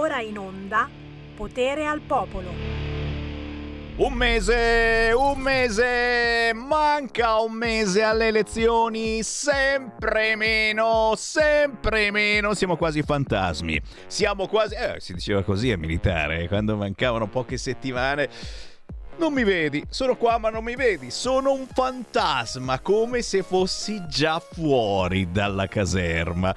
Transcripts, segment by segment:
ora in onda Potere al Popolo. Un mese, un mese, manca un mese alle elezioni, sempre meno, sempre meno, siamo quasi fantasmi, siamo quasi, eh, si diceva così a militare, quando mancavano poche settimane non mi vedi, sono qua ma non mi vedi, sono un fantasma, come se fossi già fuori dalla caserma.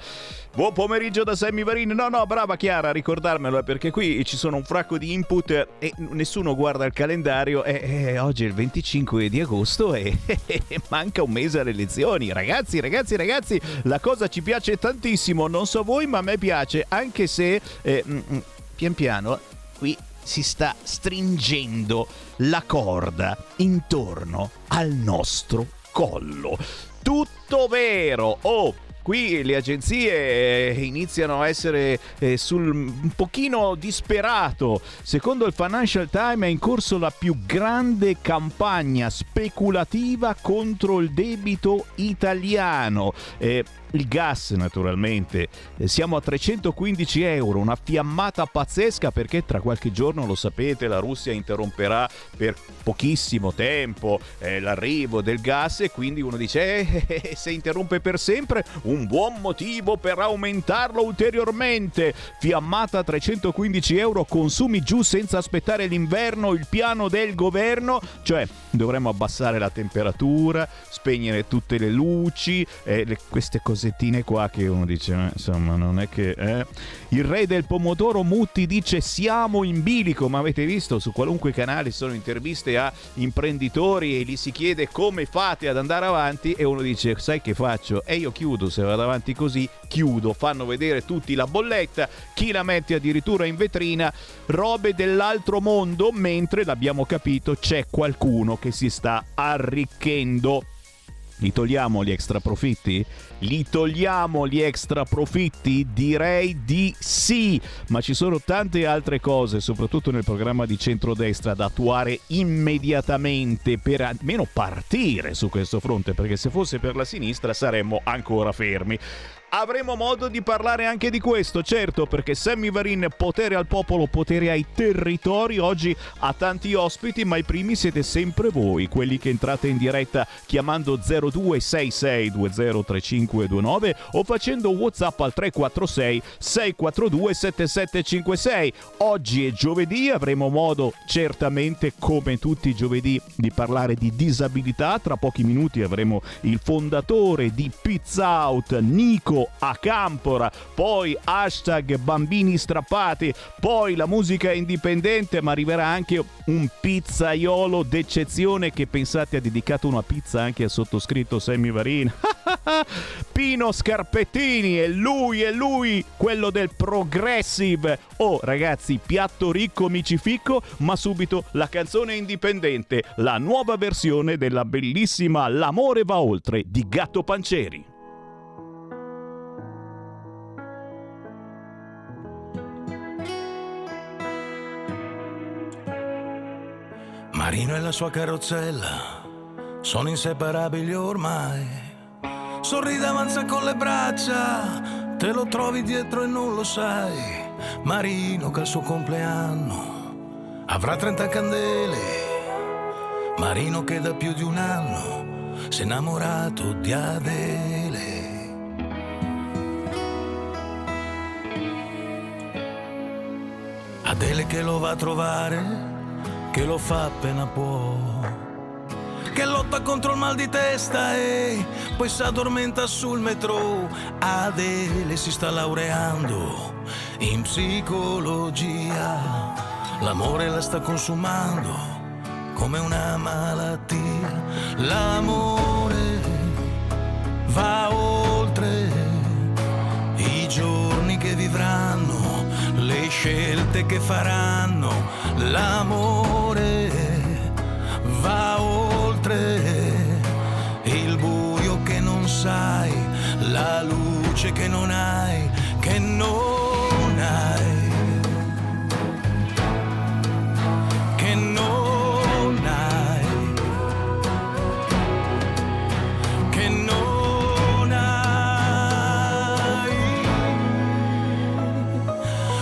Buon pomeriggio da Sammy Varin. No, no, brava Chiara a ricordarmelo eh, perché qui ci sono un fracco di input e nessuno guarda il calendario. E, e oggi è il 25 di agosto e, e manca un mese alle elezioni. Ragazzi, ragazzi, ragazzi, la cosa ci piace tantissimo. Non so voi, ma a me piace, anche se eh, mm, mm, pian piano qui si sta stringendo la corda intorno al nostro collo. Tutto vero! Oh, qui le agenzie eh, iniziano a essere eh, sul un pochino disperato. Secondo il Financial Times è in corso la più grande campagna speculativa contro il debito italiano. Eh, il gas naturalmente, eh, siamo a 315 euro, una fiammata pazzesca perché tra qualche giorno, lo sapete, la Russia interromperà per pochissimo tempo eh, l'arrivo del gas e quindi uno dice eh, eh, eh se interrompe per sempre un buon motivo per aumentarlo ulteriormente. Fiammata a 315 euro, consumi giù senza aspettare l'inverno, il piano del governo, cioè dovremmo abbassare la temperatura, spegnere tutte le luci, eh, le, queste cose cosettine qua che uno dice, eh, insomma, non è che... Eh. Il re del pomodoro Mutti dice siamo in bilico, ma avete visto su qualunque canale sono interviste a imprenditori e gli si chiede come fate ad andare avanti e uno dice sai che faccio? E io chiudo, se vado avanti così chiudo, fanno vedere tutti la bolletta, chi la mette addirittura in vetrina, robe dell'altro mondo, mentre l'abbiamo capito c'è qualcuno che si sta arricchendo. Li togliamo gli extra profitti? Li togliamo gli extra profitti? Direi di sì, ma ci sono tante altre cose, soprattutto nel programma di centrodestra, da attuare immediatamente per almeno partire su questo fronte, perché se fosse per la sinistra saremmo ancora fermi. Avremo modo di parlare anche di questo, certo, perché Sammy Varin, potere al popolo, potere ai territori, oggi ha tanti ospiti, ma i primi siete sempre voi, quelli che entrate in diretta chiamando 0266203529 o facendo WhatsApp al 346 642 7756. Oggi è giovedì, avremo modo certamente come tutti i giovedì di parlare di disabilità, tra pochi minuti avremo il fondatore di Pizza Out, Nico a Campora, poi hashtag bambini strappati, poi la musica indipendente, ma arriverà anche un pizzaiolo d'eccezione che pensate ha dedicato una pizza anche al sottoscritto Sammy Varin. Pino Scarpettini e lui e lui, quello del progressive. Oh ragazzi, piatto ricco micifico, ma subito la canzone indipendente, la nuova versione della bellissima L'amore va oltre di Gatto Panceri. Marino e la sua carrozzella sono inseparabili ormai. Sorride, avanza con le braccia, te lo trovi dietro e non lo sai. Marino che al suo compleanno avrà 30 candele. Marino che da più di un anno si è innamorato di Adele. Adele che lo va a trovare che lo fa appena può. Che lotta contro il mal di testa e poi si addormenta sul metro. Adele si sta laureando in psicologia. L'amore la sta consumando come una malattia. L'amore va oltre i giorni che vivranno, le scelte che faranno. L'amore va oltre il buio che non sai, la luce che non hai, che non hai.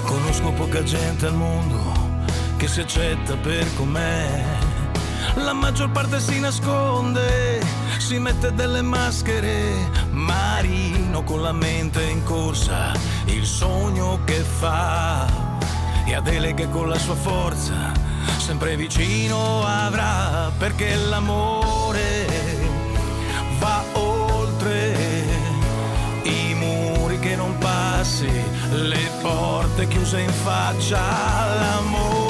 Conosco poca gente al mondo che si accetta per com'è. La maggior parte si nasconde, si mette delle maschere. Marino con la mente in corsa, il sogno che fa. E Adele che con la sua forza sempre vicino avrà, perché l'amore va oltre i muri che non passi, le porte chiuse in faccia, l'amore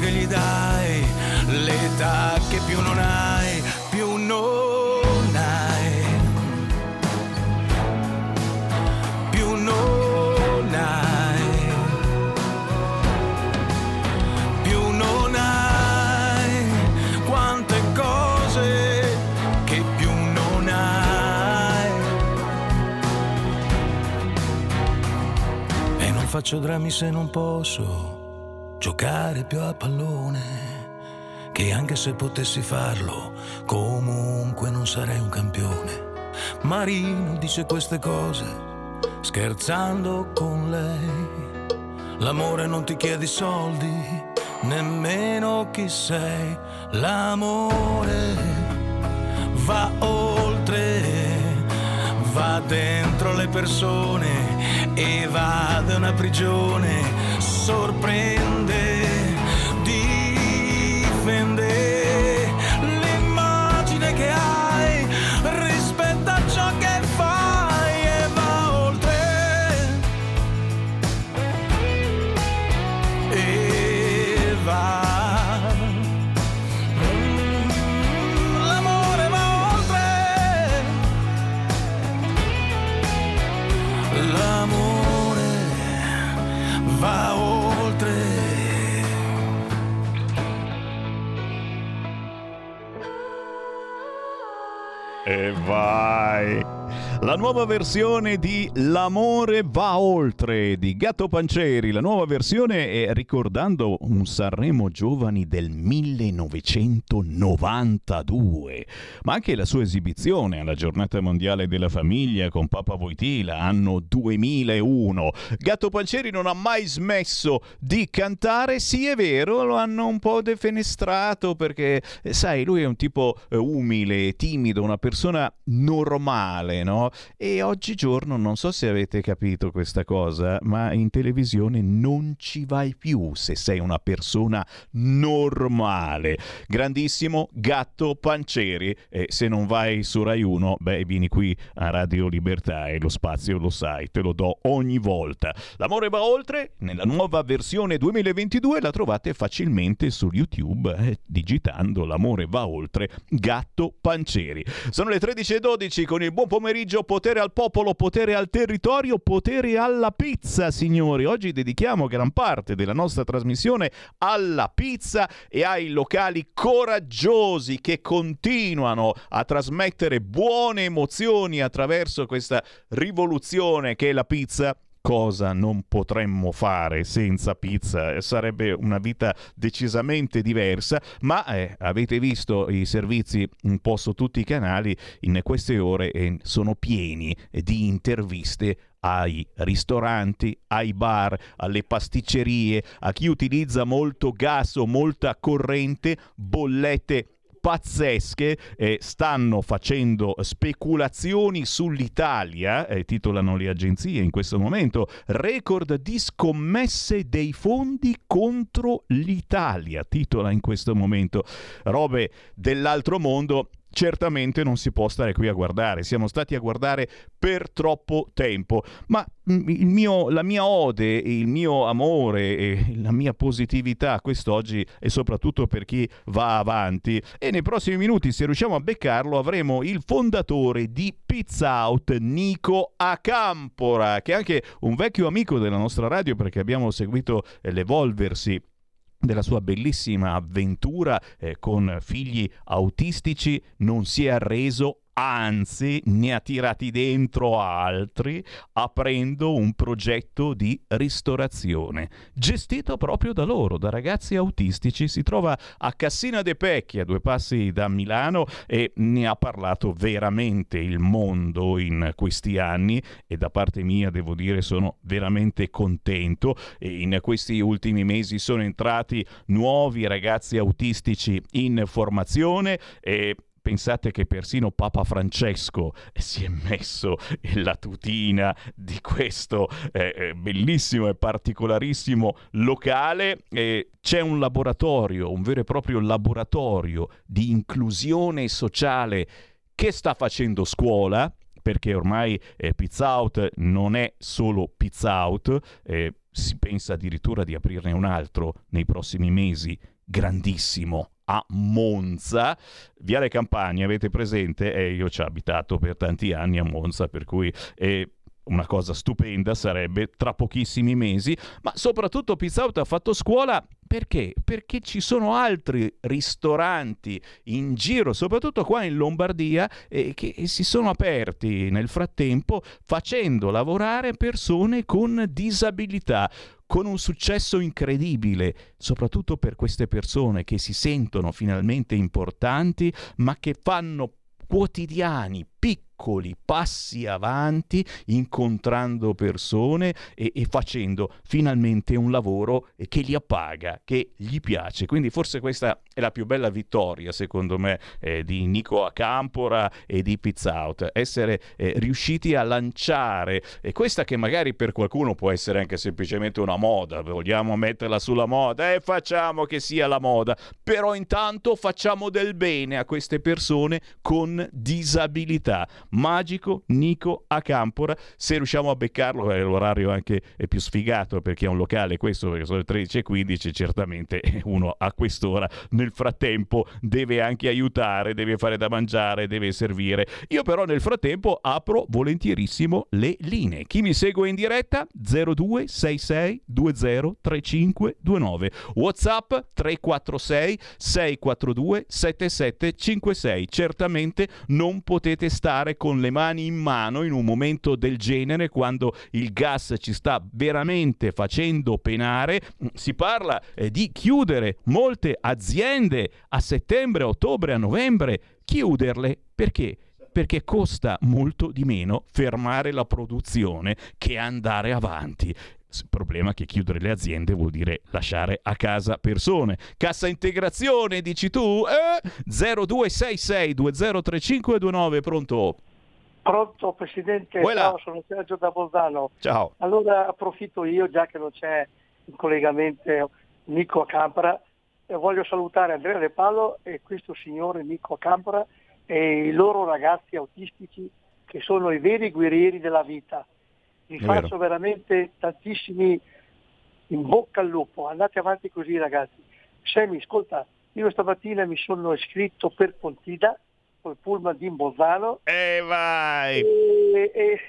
che gli dai, l'età che più non hai, più non hai. Più non hai. Più non hai. Quante cose che più non hai. E non faccio drammi se non posso giocare più a pallone. Che anche se potessi farlo, comunque non sarei un campione. Marino dice queste cose scherzando con lei. L'amore non ti chiede soldi, nemmeno chi sei. L'amore va oltre, va dentro le persone e va da una prigione, sorprende, L'amore va oltre. E vai! La nuova versione di L'amore va oltre di Gatto Pancieri, la nuova versione è ricordando un Sanremo Giovani del 1992, ma anche la sua esibizione alla Giornata Mondiale della Famiglia con Papa Voitila, anno 2001. Gatto Pancieri non ha mai smesso di cantare, sì è vero, lo hanno un po' defenestrato perché, eh, sai, lui è un tipo eh, umile, timido, una persona normale, no? E oggigiorno, non so se avete capito questa cosa, ma in televisione non ci vai più se sei una persona normale. Grandissimo Gatto Pancieri e se non vai su Rai 1, beh, vieni qui a Radio Libertà e lo spazio lo sai, te lo do ogni volta. L'amore va oltre, nella nuova versione 2022 la trovate facilmente su YouTube eh, digitando L'amore va oltre Gatto Pancieri. Sono le 13.12 con il buon pomeriggio, potere al popolo, potere al territorio, potere alla pizza, signori. Oggi dedichiamo gran parte della nostra trasmissione alla pizza e ai locali coraggiosi che continuano a trasmettere buone emozioni attraverso questa rivoluzione che è la pizza cosa non potremmo fare senza pizza? Eh, Sarebbe una vita decisamente diversa, ma eh, avete visto i servizi un po' su tutti i canali in queste ore eh, sono pieni di interviste ai ristoranti, ai bar, alle pasticcerie, a chi utilizza molto gas o molta corrente, bollette pazzesche eh, stanno facendo speculazioni sull'Italia, eh, titolano le agenzie in questo momento, record di scommesse dei fondi contro l'Italia, titola in questo momento, robe dell'altro mondo certamente non si può stare qui a guardare. Siamo stati a guardare per troppo tempo. Ma mm, mio, la mia ode, il mio amore e la mia positività quest'oggi è soprattutto per chi va avanti. E nei prossimi minuti, se riusciamo a beccarlo, avremo il fondatore di Pizza Out, Nico Acampora, che è anche un vecchio amico della nostra radio perché abbiamo seguito l'evolversi della sua bellissima avventura eh, con figli autistici, non si è arreso, anzi ne ha tirati dentro altri aprendo un progetto di ristorazione gestito proprio da loro, da ragazzi autistici. Si trova a Cassina de Pecchi, a due passi da Milano e ne ha parlato veramente il mondo in questi anni e da parte mia devo dire sono veramente contento. E in questi ultimi mesi sono entrati nuovi ragazzi autistici in formazione e Pensate che persino Papa Francesco si è messo la tutina di questo eh, eh, bellissimo e particolarissimo locale. Eh, c'è un laboratorio, un vero e proprio laboratorio di inclusione sociale che sta facendo scuola, perché ormai eh, Pizza Out non è solo Pizza Out, eh, si pensa addirittura di aprirne un altro nei prossimi mesi, grandissimo, a Monza. Viale Campania, avete presente? Eh, io ci ho abitato per tanti anni a Monza, per cui... Eh, una cosa stupenda sarebbe tra pochissimi mesi, ma soprattutto Pizza Out ha fatto scuola perché? Perché ci sono altri ristoranti in giro, soprattutto qua in Lombardia, eh, che si sono aperti nel frattempo facendo lavorare persone con disabilità con un successo incredibile, soprattutto per queste persone che si sentono finalmente importanti, ma che fanno quotidiani, piccoli piccoli passi avanti, incontrando persone e, e facendo finalmente un lavoro che li appaga, che gli piace. Quindi forse questa è la più bella vittoria, secondo me, eh, di Nico Acampora e di Pizza Out, essere eh, riusciti a lanciare e questa che magari per qualcuno può essere anche semplicemente una moda, vogliamo metterla sulla moda e facciamo che sia la moda, però intanto facciamo del bene a queste persone con disabilità magico Nico a Campora. Se riusciamo a beccarlo, è l'orario anche è più sfigato perché è un locale questo, perché sono le 13.15, certamente uno a quest'ora nel frattempo deve anche aiutare, deve fare da mangiare, deve servire. Io però nel frattempo apro volentierissimo le linee. Chi mi segue in diretta 0266 203529 WhatsApp 346 642 7756. Certamente non potete stare con le mani in mano in un momento del genere quando il gas ci sta veramente facendo penare. Si parla eh, di chiudere molte aziende a settembre, ottobre, a novembre. Chiuderle perché? perché costa molto di meno fermare la produzione che andare avanti. Il problema è che chiudere le aziende vuol dire lasciare a casa persone. Cassa integrazione, dici tu? Eh? 0266 203529, pronto? Pronto Presidente, Voilà. ciao, sono Sergio da Bolzano. Ciao. Allora approfitto io, già che non c'è in collegamento Nico Acampra, e voglio salutare Andrea De Palo e questo signore Nico Acampra e i loro ragazzi autistici che sono i veri guerrieri della vita. Vi È faccio vero. veramente tantissimi in bocca al lupo, andate avanti così ragazzi. Semi, ascolta, io stamattina mi sono iscritto per Pontida, col pullman di Bolzano, E vai! e, e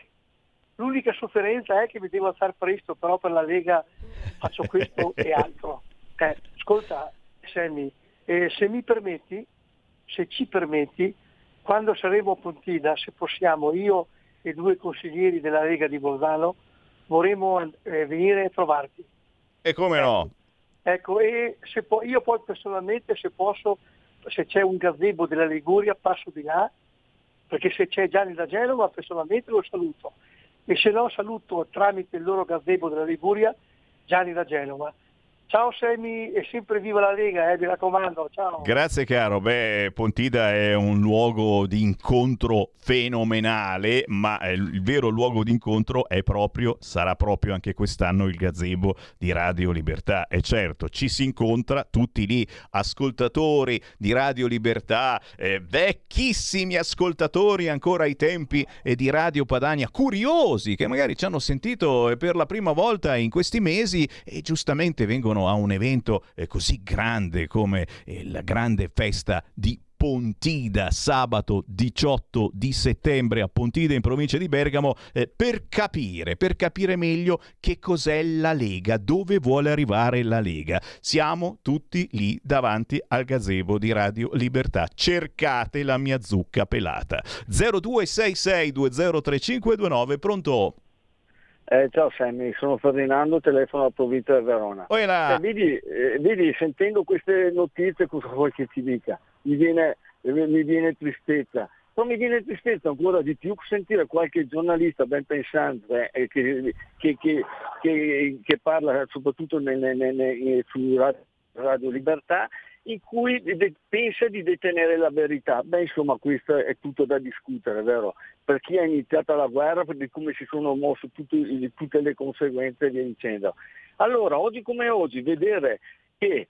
l'unica sofferenza è che mi devo alzare presto, però per la Lega faccio questo e altro. Eh, ascolta, Sammy, eh, se mi permetti, se ci permetti, quando saremo a Pontina, se possiamo, io e due consiglieri della Lega di Bolzano vorremmo eh, venire a trovarti. E come no? Ecco, e se po- io poi personalmente, se posso, se c'è un gazebo della Liguria, passo di là, perché se c'è Gianni da Genova, personalmente lo saluto. E se no, saluto tramite il loro gazebo della Liguria, Gianni da Genova. Ciao Semi e sempre viva la Lega, eh, mi raccomando, ciao. Grazie caro, beh Pontida è un luogo di incontro fenomenale, ma eh, il vero luogo di incontro è proprio, sarà proprio anche quest'anno il gazebo di Radio Libertà. E certo, ci si incontra tutti lì, ascoltatori di Radio Libertà, eh, vecchissimi ascoltatori ancora ai tempi eh, di Radio Padania, curiosi che magari ci hanno sentito eh, per la prima volta in questi mesi e giustamente vengono a un evento eh, così grande come eh, la grande festa di Pontida sabato 18 di settembre a Pontida in provincia di Bergamo eh, per capire, per capire meglio che cos'è la Lega, dove vuole arrivare la Lega. Siamo tutti lì davanti al gazebo di Radio Libertà. Cercate la mia zucca pelata. 0266203529 pronto? Eh, ciao Sammy, sono Ferdinando, telefono alla provincia di Verona. Oh, eh, vedi, eh, vedi, sentendo queste notizie cosa vuoi che ti dica? mi viene, mi viene tristezza. Però mi viene tristezza ancora di più sentire qualche giornalista ben pensante eh, che, che, che, che, parla soprattutto nel, nel, nel, su Radio Libertà in cui de- pensa di detenere la verità. Beh, insomma, questo è tutto da discutere, vero? Per chi ha iniziato la guerra, per come si sono mosse tutte, le conseguenze di vicenda. Allora, oggi come oggi, vedere che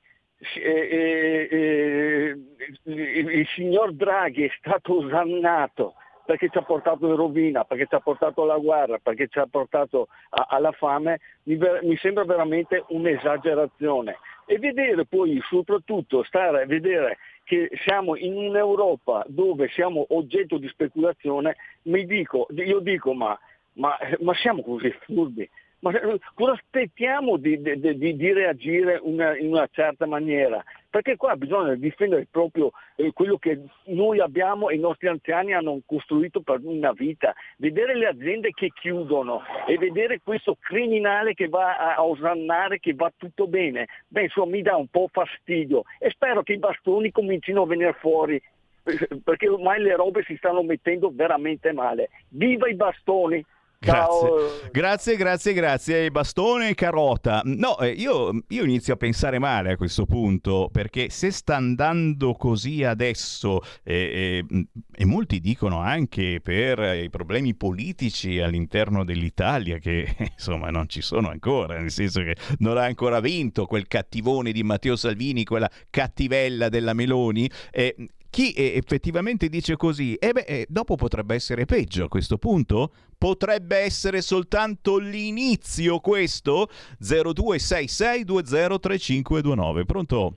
eh, eh, il signor Draghi è stato osannato perché ci ha portato in rovina, perché ci ha portato alla guerra, perché ci ha portato a, alla fame, mi, mi, sembra veramente un'esagerazione. E vedere poi soprattutto stare a vedere che siamo in un'Europa dove siamo oggetto di speculazione, mi dico, io dico ma, ma, ma siamo così furbi, ma eh, cosa aspettiamo di, di, di, di reagire una, in una certa maniera? Perché qua bisogna difendere proprio eh, quello che noi abbiamo e i nostri anziani hanno costruito per una vita. Vedere le aziende che chiudono e vedere questo criminale che va a, osannare che va tutto bene, beh insomma mi dà un po' fastidio e spero che i bastoni comincino a venire fuori eh, perché ormai le robe si stanno mettendo veramente male. Viva i bastoni! Grazie. grazie, grazie, grazie. Bastone e carota. No, eh, io, io, inizio a pensare male a questo punto, perché se sta andando così adesso, eh, eh, e molti dicono anche per i problemi politici all'interno dell'Italia, che insomma non ci sono ancora, nel senso che non ha ancora vinto quel cattivone di Matteo Salvini, quella cattivella della Meloni, eh, chi effettivamente dice così, eh beh, eh, dopo potrebbe essere peggio a questo punto? Potrebbe essere soltanto l'inizio questo? 0266203529. Pronto?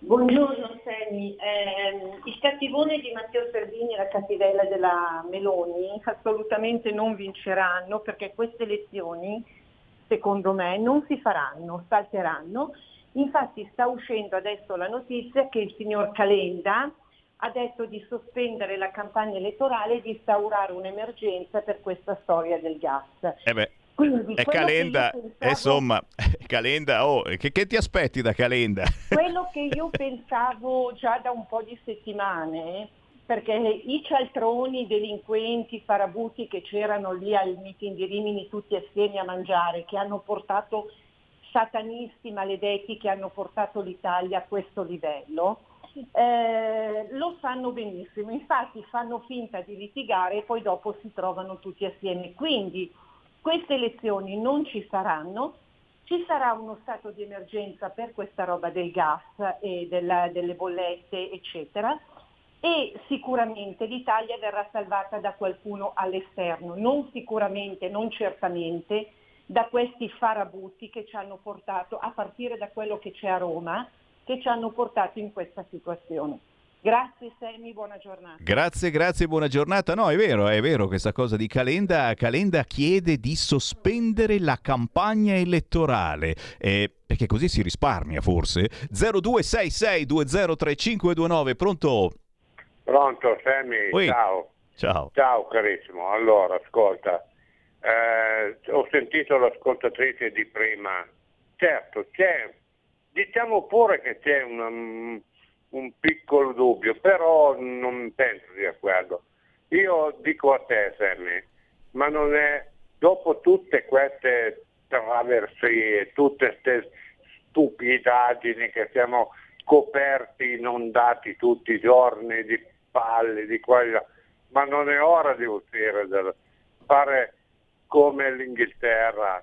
Buongiorno Sammy, eh, il cattivone di Matteo Salvini e la cattivella della Meloni assolutamente non vinceranno perché queste elezioni secondo me non si faranno, salteranno Infatti sta uscendo adesso la notizia che il signor Calenda ha detto di sospendere la campagna elettorale e di instaurare un'emergenza per questa storia del gas. Eh beh. Quindi, è Calenda, pensavo, insomma, Calenda, oh, che, che, ti aspetti da Calenda? Quello che io pensavo già da un po' di settimane, perché i cialtroni, i delinquenti, farabuti che c'erano lì al meeting di Rimini tutti assieme a mangiare, che hanno portato satanisti maledetti che hanno portato l'Italia a questo livello, eh, lo sanno benissimo, infatti fanno finta di litigare e poi dopo si trovano tutti assieme. Quindi queste elezioni non ci saranno, ci sarà uno stato di emergenza per questa roba del gas e della, delle bollette, eccetera, e sicuramente l'Italia verrà salvata da qualcuno all'esterno, non sicuramente, non certamente, da questi farabutti che ci hanno portato, a partire da quello che c'è a Roma, che ci hanno portato in questa situazione. Grazie Semi, buona giornata. Grazie, grazie, buona giornata. No, è vero, è vero questa cosa di Calenda. Calenda chiede di sospendere la campagna elettorale. Eh, perché così si risparmia forse. 0266203529, pronto? Pronto, Semi, ciao. Ciao. Ciao carissimo. Allora, ascolta, eh, ho sentito l'ascoltatrice di prima, certo c'è, diciamo pure che c'è una, un piccolo dubbio, però non penso sia quello. Io dico a te Sammy, ma non è, dopo tutte queste traversie, tutte queste stupidaggini che siamo coperti, inondati tutti i giorni di palle, di quello, ma non è ora di uscire, da fare come l'Inghilterra,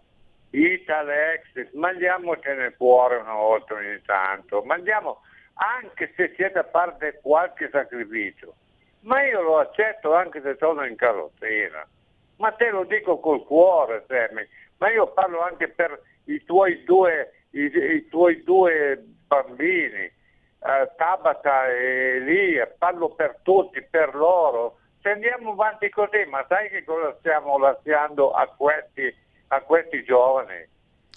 Italex, mandiamocene fuori una volta ogni tanto, mandiamo anche se c'è da parte qualche sacrificio, ma io lo accetto anche se sono in carrozzina, ma te lo dico col cuore, Sammy, ma io parlo anche per i tuoi due, i, i tuoi due bambini, eh, Tabata e lì, parlo per tutti, per loro, se andiamo avanti così, ma sai che cosa stiamo lasciando a questi, a questi giovani?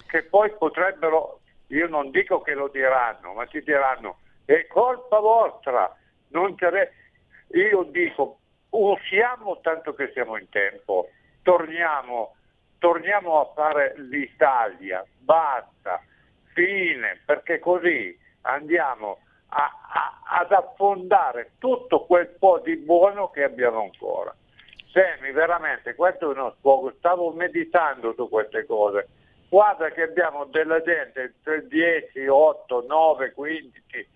Che poi potrebbero, io non dico che lo diranno, ma ci diranno, è colpa vostra, non io dico, usiamo tanto che siamo in tempo, torniamo, torniamo a fare l'Italia, basta, fine, perché così andiamo a, a, ad affondare tutto quel po' di buono che abbiamo ancora. Semi, veramente, questo è uno sfogo, stavo meditando su queste cose. Guarda che abbiamo della gente tra 10, 8, 9, 15,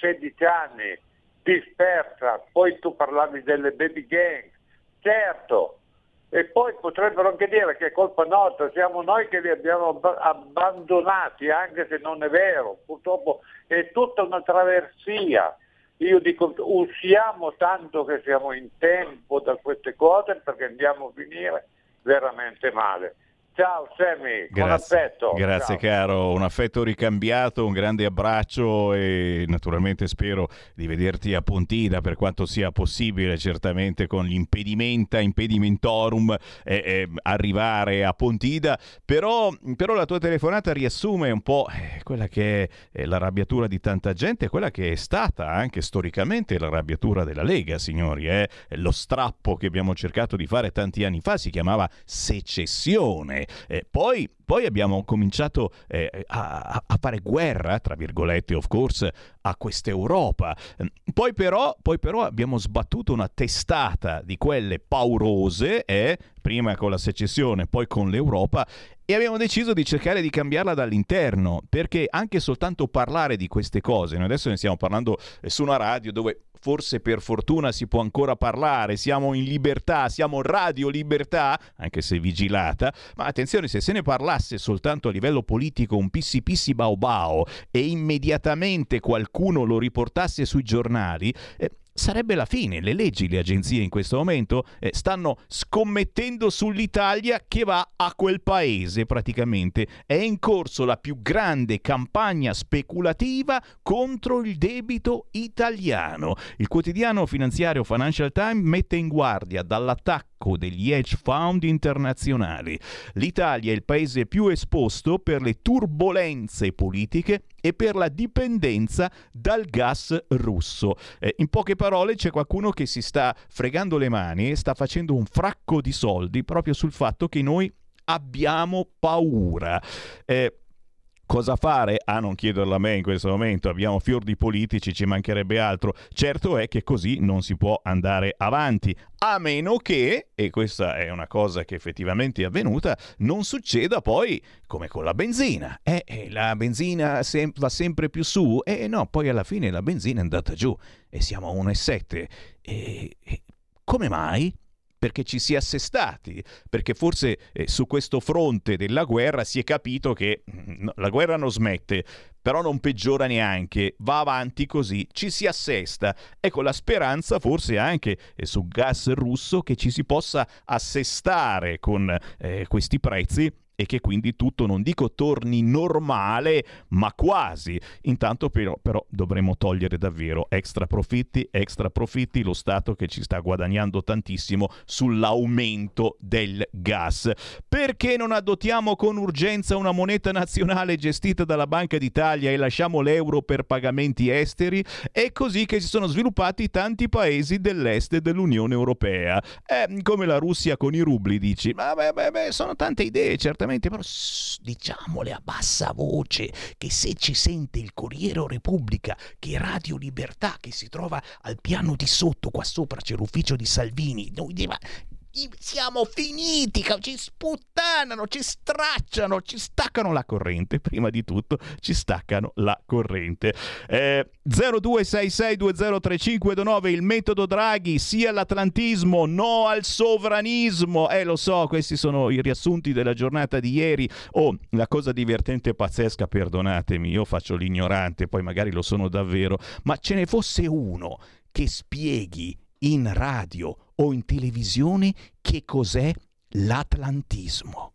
16 anni dispersa, poi tu parlavi delle baby gang, certo, e poi potrebbero anche dire che è colpa nostra, siamo noi che li abbiamo abbandonati, anche se non è vero, purtroppo è tutta una traversia. Io dico usiamo tanto che siamo in tempo da queste cose perché andiamo a finire veramente male. Ciao Sammy, grazie, con affetto. Grazie Ciao. caro, un affetto ricambiato, un grande abbraccio e naturalmente spero di vederti a Pontida per quanto sia possibile, certamente con l'impedimenta, impedimentorum, eh, eh, arrivare a Pontida, però, però, la tua telefonata riassume un po' eh, quella che è l'arrabbiatura di tanta gente, quella che è stata anche storicamente l'arrabbiatura della Lega, signori, eh? lo strappo che abbiamo cercato di fare tanti anni fa si chiamava secessione eh, poi, poi, abbiamo cominciato eh, a, a, fare guerra, tra virgolette, of course, a questa Europa. Ehm, poi però, poi però abbiamo sbattuto una testata di quelle paurose, eh, prima con la secessione, poi con l'Europa, e abbiamo deciso di cercare di cambiarla dall'interno, perché anche soltanto parlare di queste cose, noi adesso ne stiamo parlando eh, su una radio dove forse per fortuna si può ancora parlare, siamo in libertà, siamo radio libertà, anche se vigilata, ma attenzione, se se ne parlasse soltanto a livello politico un pissi pissi bao bao e immediatamente qualcuno lo riportasse sui giornali, eh, sarebbe la fine. Le leggi, le agenzie in questo momento eh, stanno scommettendo sull'Italia che va a quel paese praticamente. È in corso la più grande campagna speculativa contro il debito italiano. Il quotidiano finanziario Financial Times mette in guardia dall'attacco attacco degli hedge fund internazionali. L'Italia è il paese più esposto per le turbulenze politiche e per la dipendenza dal gas russo. Eh, in poche parole c'è qualcuno che si sta fregando le mani e sta facendo un fracco di soldi proprio sul fatto che noi abbiamo paura. Eh, Cosa fare? A non chiederlo a me in questo momento, abbiamo fior di politici, ci mancherebbe altro. Certo è che così non si può andare avanti, a meno che, e questa è una cosa che effettivamente è avvenuta, non succeda poi come con la benzina. Eh, eh la benzina sem- va sempre più su e eh, no, poi alla fine la benzina è andata giù e siamo a 1,7. E, e come mai? Perché ci si è assestati, perché forse eh, su questo fronte della guerra si è capito che mm, la guerra non smette, però non peggiora neanche, va avanti così, ci si assesta. Ecco la speranza forse anche eh, sul gas russo che ci si possa assestare con eh, questi prezzi e che quindi tutto non dico torni normale, ma quasi. Intanto però, però dovremo togliere davvero extra profitti, extra profitti, lo Stato che ci sta guadagnando tantissimo sull'aumento del gas. Perché non adottiamo con urgenza una moneta nazionale gestita dalla Banca d'Italia e lasciamo l'euro per pagamenti esteri? È così che si sono sviluppati tanti paesi dell'est dell'Unione Europea. Eh, come la Russia con i rubli, dici. Ma beh, beh, beh, sono tante idee, certamente certamente, però diciamole a bassa voce che se ci sente il Corriere Repubblica, che Radio Libertà, che si trova al piano di sotto, qua sopra c'è l'ufficio di Salvini, noi siamo finiti, ci sputtanano, ci stracciano, ci staccano la corrente, prima di tutto ci staccano la corrente. Eh, 0266203529 il metodo Draghi, sì all'atlantismo, no al sovranismo. Eh lo so, questi sono i riassunti della giornata di ieri. Oh, la cosa divertente e pazzesca, perdonatemi, io faccio l'ignorante, poi magari lo sono davvero, ma ce ne fosse uno che spieghi in radio o in televisione che cos'è l'atlantismo.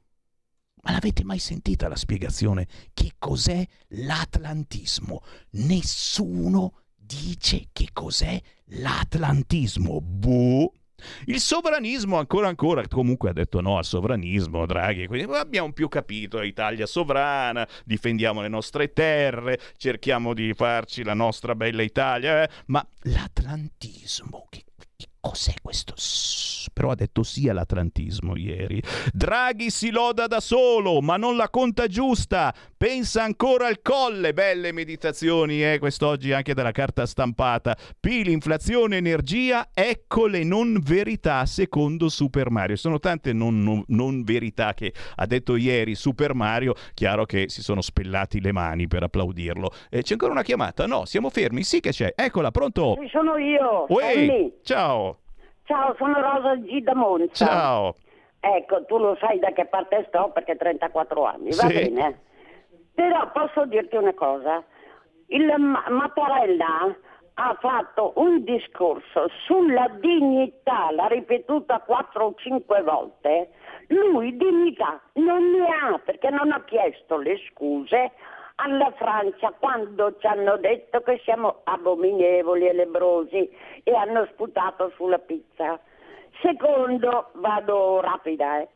Ma l'avete mai sentita la spiegazione? Che cos'è l'atlantismo? Nessuno dice che cos'è l'atlantismo. Boh. Il sovranismo ancora ancora, comunque ha detto no al sovranismo Draghi, quindi abbiamo più capito, Italia sovrana, difendiamo le nostre terre, cerchiamo di farci la nostra bella Italia, eh? ma l'atlantismo, che Cos'è questo? Però ha detto sì all'atlantismo ieri. Draghi si loda da solo, ma non la conta giusta. Pensa ancora al colle. Belle meditazioni, eh, quest'oggi anche dalla carta stampata. PIL, inflazione, energia, ecco le non verità secondo Super Mario. Sono tante non, non, non verità che ha detto ieri Super Mario. Chiaro che si sono spellati le mani per applaudirlo. Eh, c'è ancora una chiamata? No, siamo fermi. Sì che c'è. Eccola, pronto? Ci sono io. Uè, ciao. Ciao, sono Rosa G da Monza. Ciao. Ecco, tu lo sai da che parte sto perché 34 anni, va Sì. bene? Però posso dirti una cosa. Il Ma- Mattarella ha fatto un discorso sulla dignità, l'ha ripetuta 4 o 5 volte. Lui dignità non ne ha perché non ha chiesto le scuse alla Francia quando ci hanno detto che siamo abominevoli e lebrosi e hanno sputato sulla pizza. Secondo, vado rapida, eh.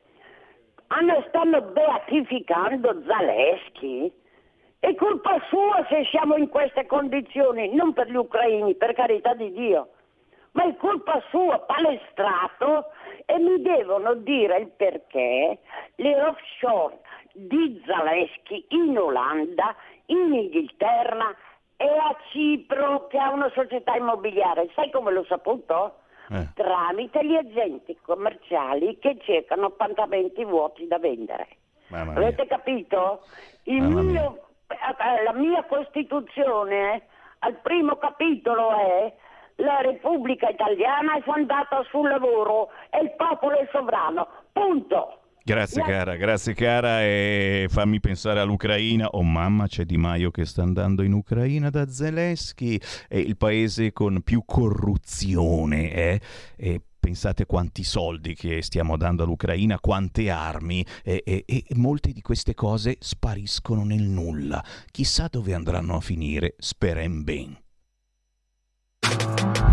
Hanno, stanno beatificando Zaleschi. È colpa sua se siamo in queste condizioni, non per gli ucraini, per carità di Dio. Ma è colpa sua, palestrato, e mi devono dire il perché le offshore di Zaleschi in Olanda, in Inghilterra e a Cipro che ha una società immobiliare. Sai come l'ho saputo? Eh. Tramite gli agenti commerciali che cercano appartamenti vuoti da vendere. Avete capito? Mio- eh, la mia Costituzione, al primo capitolo è la Repubblica Italiana è fondata sul lavoro e il popolo è sovrano. Punto. Grazie cara, grazie cara e fammi pensare all'Ucraina. Oh mamma, c'è Di Maio che sta andando in Ucraina da Zelensky, è il paese con più corruzione, eh? E pensate quanti soldi che stiamo dando all'Ucraina, quante armi e, e- e molte di queste cose spariscono nel nulla. Chissà dove andranno a finire, speren ben.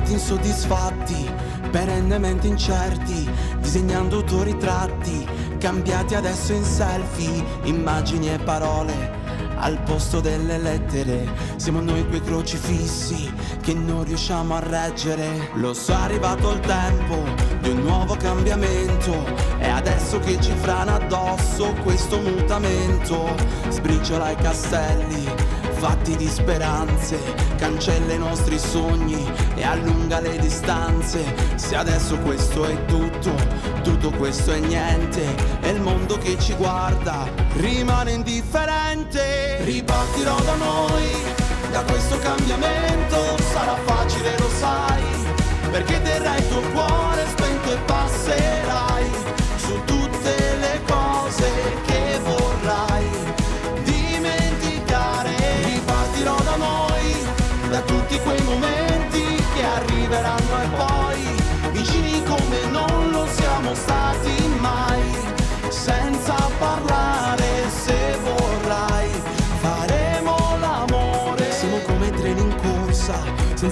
Nati insoddisfatti, perennemente incerti, disegnando autoritratti, cambiati adesso in selfie, immagini e parole. Al posto delle lettere, siamo noi quei crocifissi che non riusciamo a reggere. Lo so, è arrivato il tempo di un nuovo cambiamento. È adesso che ci frana addosso questo mutamento. Sbriciola i castelli, fatti di speranze, cancella i nostri sogni e allunga le distanze. Se adesso questo è tutto, tutto questo è niente, è il mondo che ci guarda, rimane indifferente. Ripartirò da noi, da questo cambiamento, sarà facile lo sai, perché terrai il tuo cuore spento e passerai su tutte le cose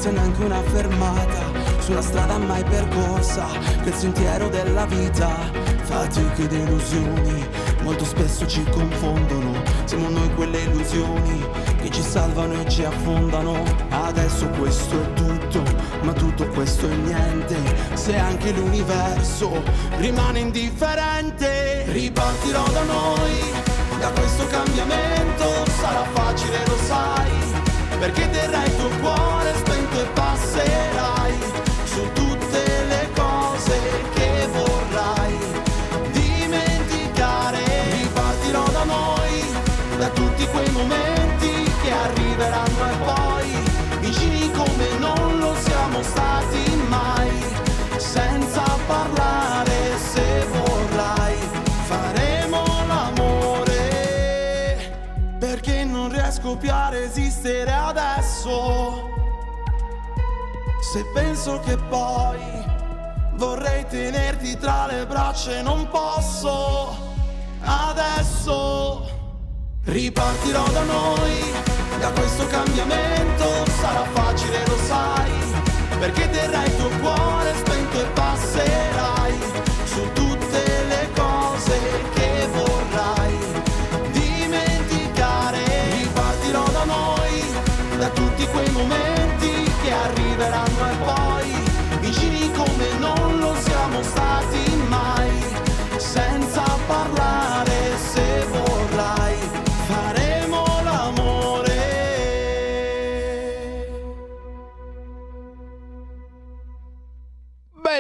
senza neanche una fermata. Sulla strada mai percorsa, il sentiero della vita, fatiche ed illusioni, molto spesso ci confondono. Siamo noi quelle illusioni che ci salvano e ci affondano. Adesso questo è tutto, ma tutto questo è niente. Se anche l'universo rimane indifferente, ripartirò da noi, da questo cambiamento sarà facile, lo sai, perché terrai il tuo cuore più a resistere adesso se penso che poi vorrei tenerti tra le braccia non posso adesso ripartirò da noi da questo cambiamento. Sarà facile lo sai perché terrai il tuo cuore spento e passerai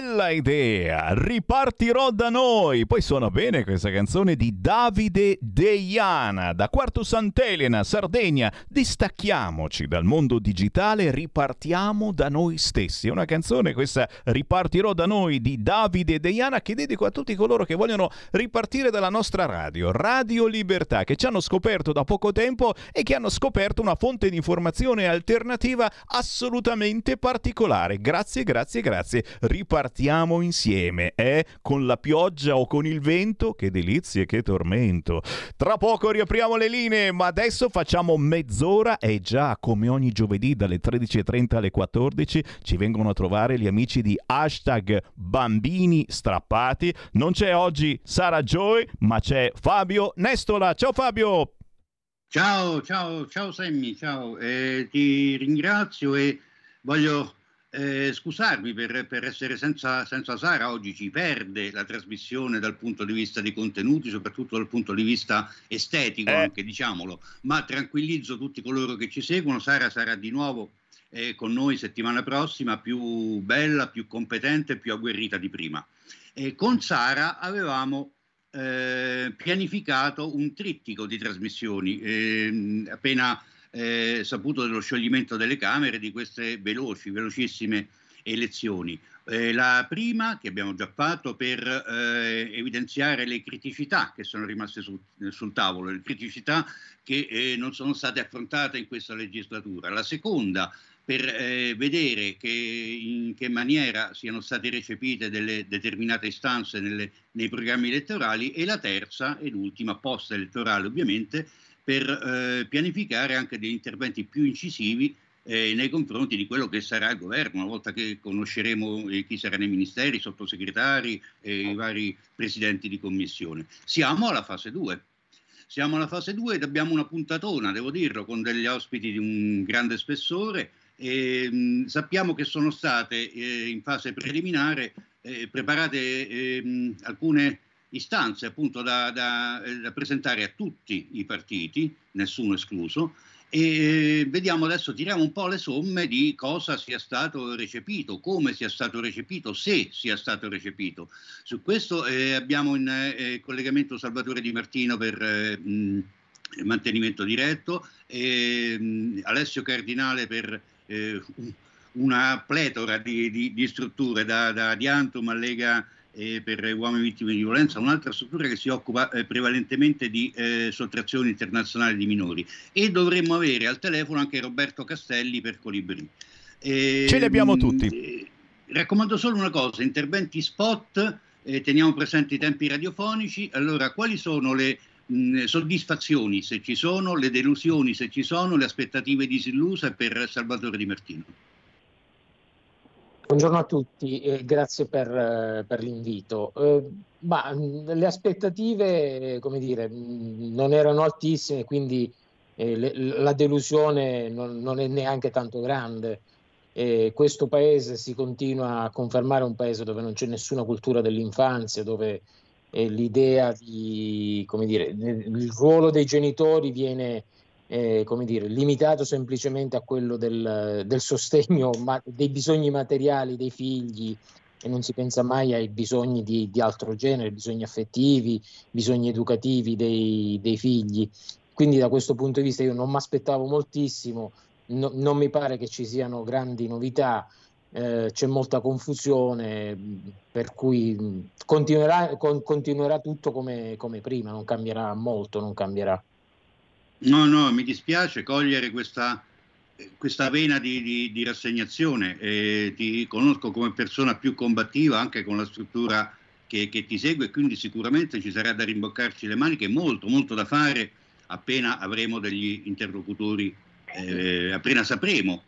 Bella idea, ripartirò da noi. Poi suona bene questa canzone di Davide Deiana, da Quarto Sant'Elena, Sardegna. Distacchiamoci dal mondo digitale, ripartiamo da noi stessi. È una canzone questa Ripartirò da noi di Davide Deiana che dedico a tutti coloro che vogliono ripartire dalla nostra radio, Radio Libertà, che ci hanno scoperto da poco tempo e che hanno scoperto una fonte di informazione alternativa assolutamente particolare. Grazie, grazie, grazie. Ripartiamo insieme, eh? Con la pioggia o con il vento, che delizie, che tormento. Tra poco riapriamo le linee, ma adesso facciamo mezz'ora e già come ogni giovedì dalle 13.30 alle 14 ci vengono a trovare gli amici di hashtag bambini strappati. Non c'è oggi Sara Joy, ma c'è Fabio Nestola. Ciao Fabio! Ciao, ciao, ciao Sammy, ciao. Eh, ti ringrazio e voglio eh, scusarmi per, per essere senza, senza Sara. Oggi ci perde la trasmissione dal punto di vista dei contenuti, soprattutto dal punto di vista estetico, Eh. anche diciamolo. Ma tranquillizzo tutti coloro che ci seguono. Sara sarà di nuovo eh, con noi settimana prossima, più bella, più competente, più agguerrita di prima. E con Sara avevamo eh, pianificato un trittico di trasmissioni. ehm, appena eh, saputo dello scioglimento delle Camere di queste veloci, velocissime elezioni. Eh, la prima, che abbiamo già fatto, per eh, evidenziare le criticità che sono rimaste sul, sul tavolo, le criticità che eh, non sono state affrontate in questa legislatura. La seconda, per eh, vedere che, in che maniera siano state recepite delle determinate istanze nelle- nei programmi elettorali e la terza ed ultima, post elettorale ovviamente, per eh, pianificare anche degli interventi più incisivi eh, nei confronti di quello che sarà il governo, una volta che conosceremo eh, chi sarà nei ministeri, i sottosegretari e i vari presidenti di commissione. Siamo alla fase 2. Siamo alla fase 2 ed abbiamo una puntatona, devo dirlo, con degli ospiti di un grande spessore. E, mh, sappiamo che sono state eh, in fase preliminare eh, preparate ehm, alcune istanze appunto da, da, eh, da presentare a tutti i partiti, nessuno escluso, e eh, vediamo adesso, tiriamo un po' le somme di cosa sia stato recepito, come sia stato recepito, se sia stato recepito. Su questo eh, abbiamo in eh, collegamento Salvatore Di Martino per eh, mh, mantenimento diretto, e, mh, Alessio Cardinale per eh, un- una pletora di, di- di strutture, da, da Diantum a Lega eh, per uomini vittime di violenza, un'altra struttura che si occupa eh, prevalentemente di eh, sottrazione internazionale di minori. E dovremmo avere al telefono anche Roberto Castelli per Colibri. Ce li abbiamo mh, tutti. eh, raccomando solo una cosa, interventi spot, eh, teniamo presenti i tempi radiofonici, allora quali sono le mh, soddisfazioni se ci sono, le delusioni se ci sono, le aspettative disilluse per Salvatore Di Martino? Buongiorno a tutti e grazie per, eh, per l'invito. Eh, ma, mh, le aspettative, come dire, mh, non erano altissime, quindi eh, le- la delusione non, non è neanche tanto grande. Eh, questo paese si continua a confermare un paese dove non c'è nessuna cultura dell'infanzia, dove eh, l'idea di, come dire, il ruolo dei genitori viene eh, come dire, limitato semplicemente a quello del, del sostegno ma, dei bisogni materiali dei figli e non si pensa mai ai bisogni di, di altro genere, bisogni affettivi, bisogni educativi dei, dei, figli. Quindi da questo punto di vista io non mi aspettavo moltissimo, no, non mi pare che ci siano grandi novità, eh, c'è molta confusione, per cui continuerà, con, continuerà tutto come, come prima, non cambierà molto, non cambierà. No, no, mi dispiace cogliere questa, questa vena di, di, di rassegnazione. Eh, ti conosco come persona più combattiva anche con la struttura che, che, ti segue, quindi sicuramente ci sarà da rimboccarci le maniche, molto, molto da fare appena avremo degli interlocutori, eh, appena sapremo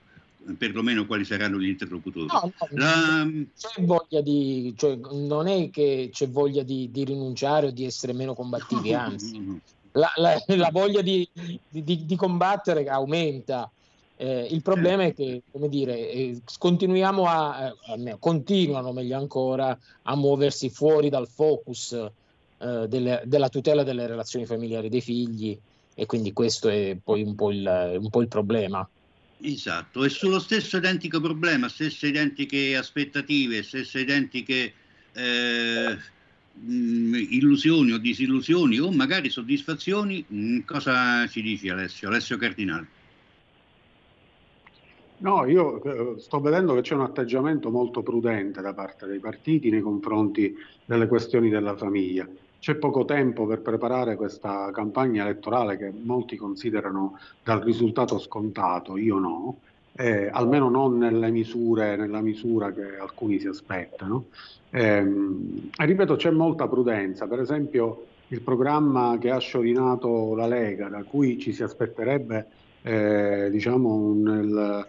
perlomeno quali saranno gli interlocutori. No, no, la... c'è voglia di, cioè, non è che c'è voglia di, di, rinunciare o di essere meno combattivi, anzi, la, la, la voglia di, di, di, combattere aumenta. Eh, il problema è che, come dire, eh, continuiamo a, eh, continuano meglio ancora a muoversi fuori dal focus eh, delle, della tutela delle relazioni familiari dei figli e quindi questo è poi un po' il, un po il problema. Esatto, e sullo stesso identico problema, stesse identiche aspettative, stesse identiche eh, mh, mm, illusioni o disillusioni o magari soddisfazioni, mh, mm, cosa ci dici Alessio? Alessio Cardinale. No, io eh, sto vedendo che c'è un atteggiamento molto prudente da parte dei partiti nei confronti delle questioni della famiglia. C'è poco tempo per preparare questa campagna elettorale che molti considerano dal risultato scontato, io no, eh, almeno non nelle misure, nella misura che alcuni si aspettano. Eh, ripeto, c'è molta prudenza, per esempio il programma che ha sciorinato la Lega, da cui ci si aspetterebbe, eh, diciamo, un, il,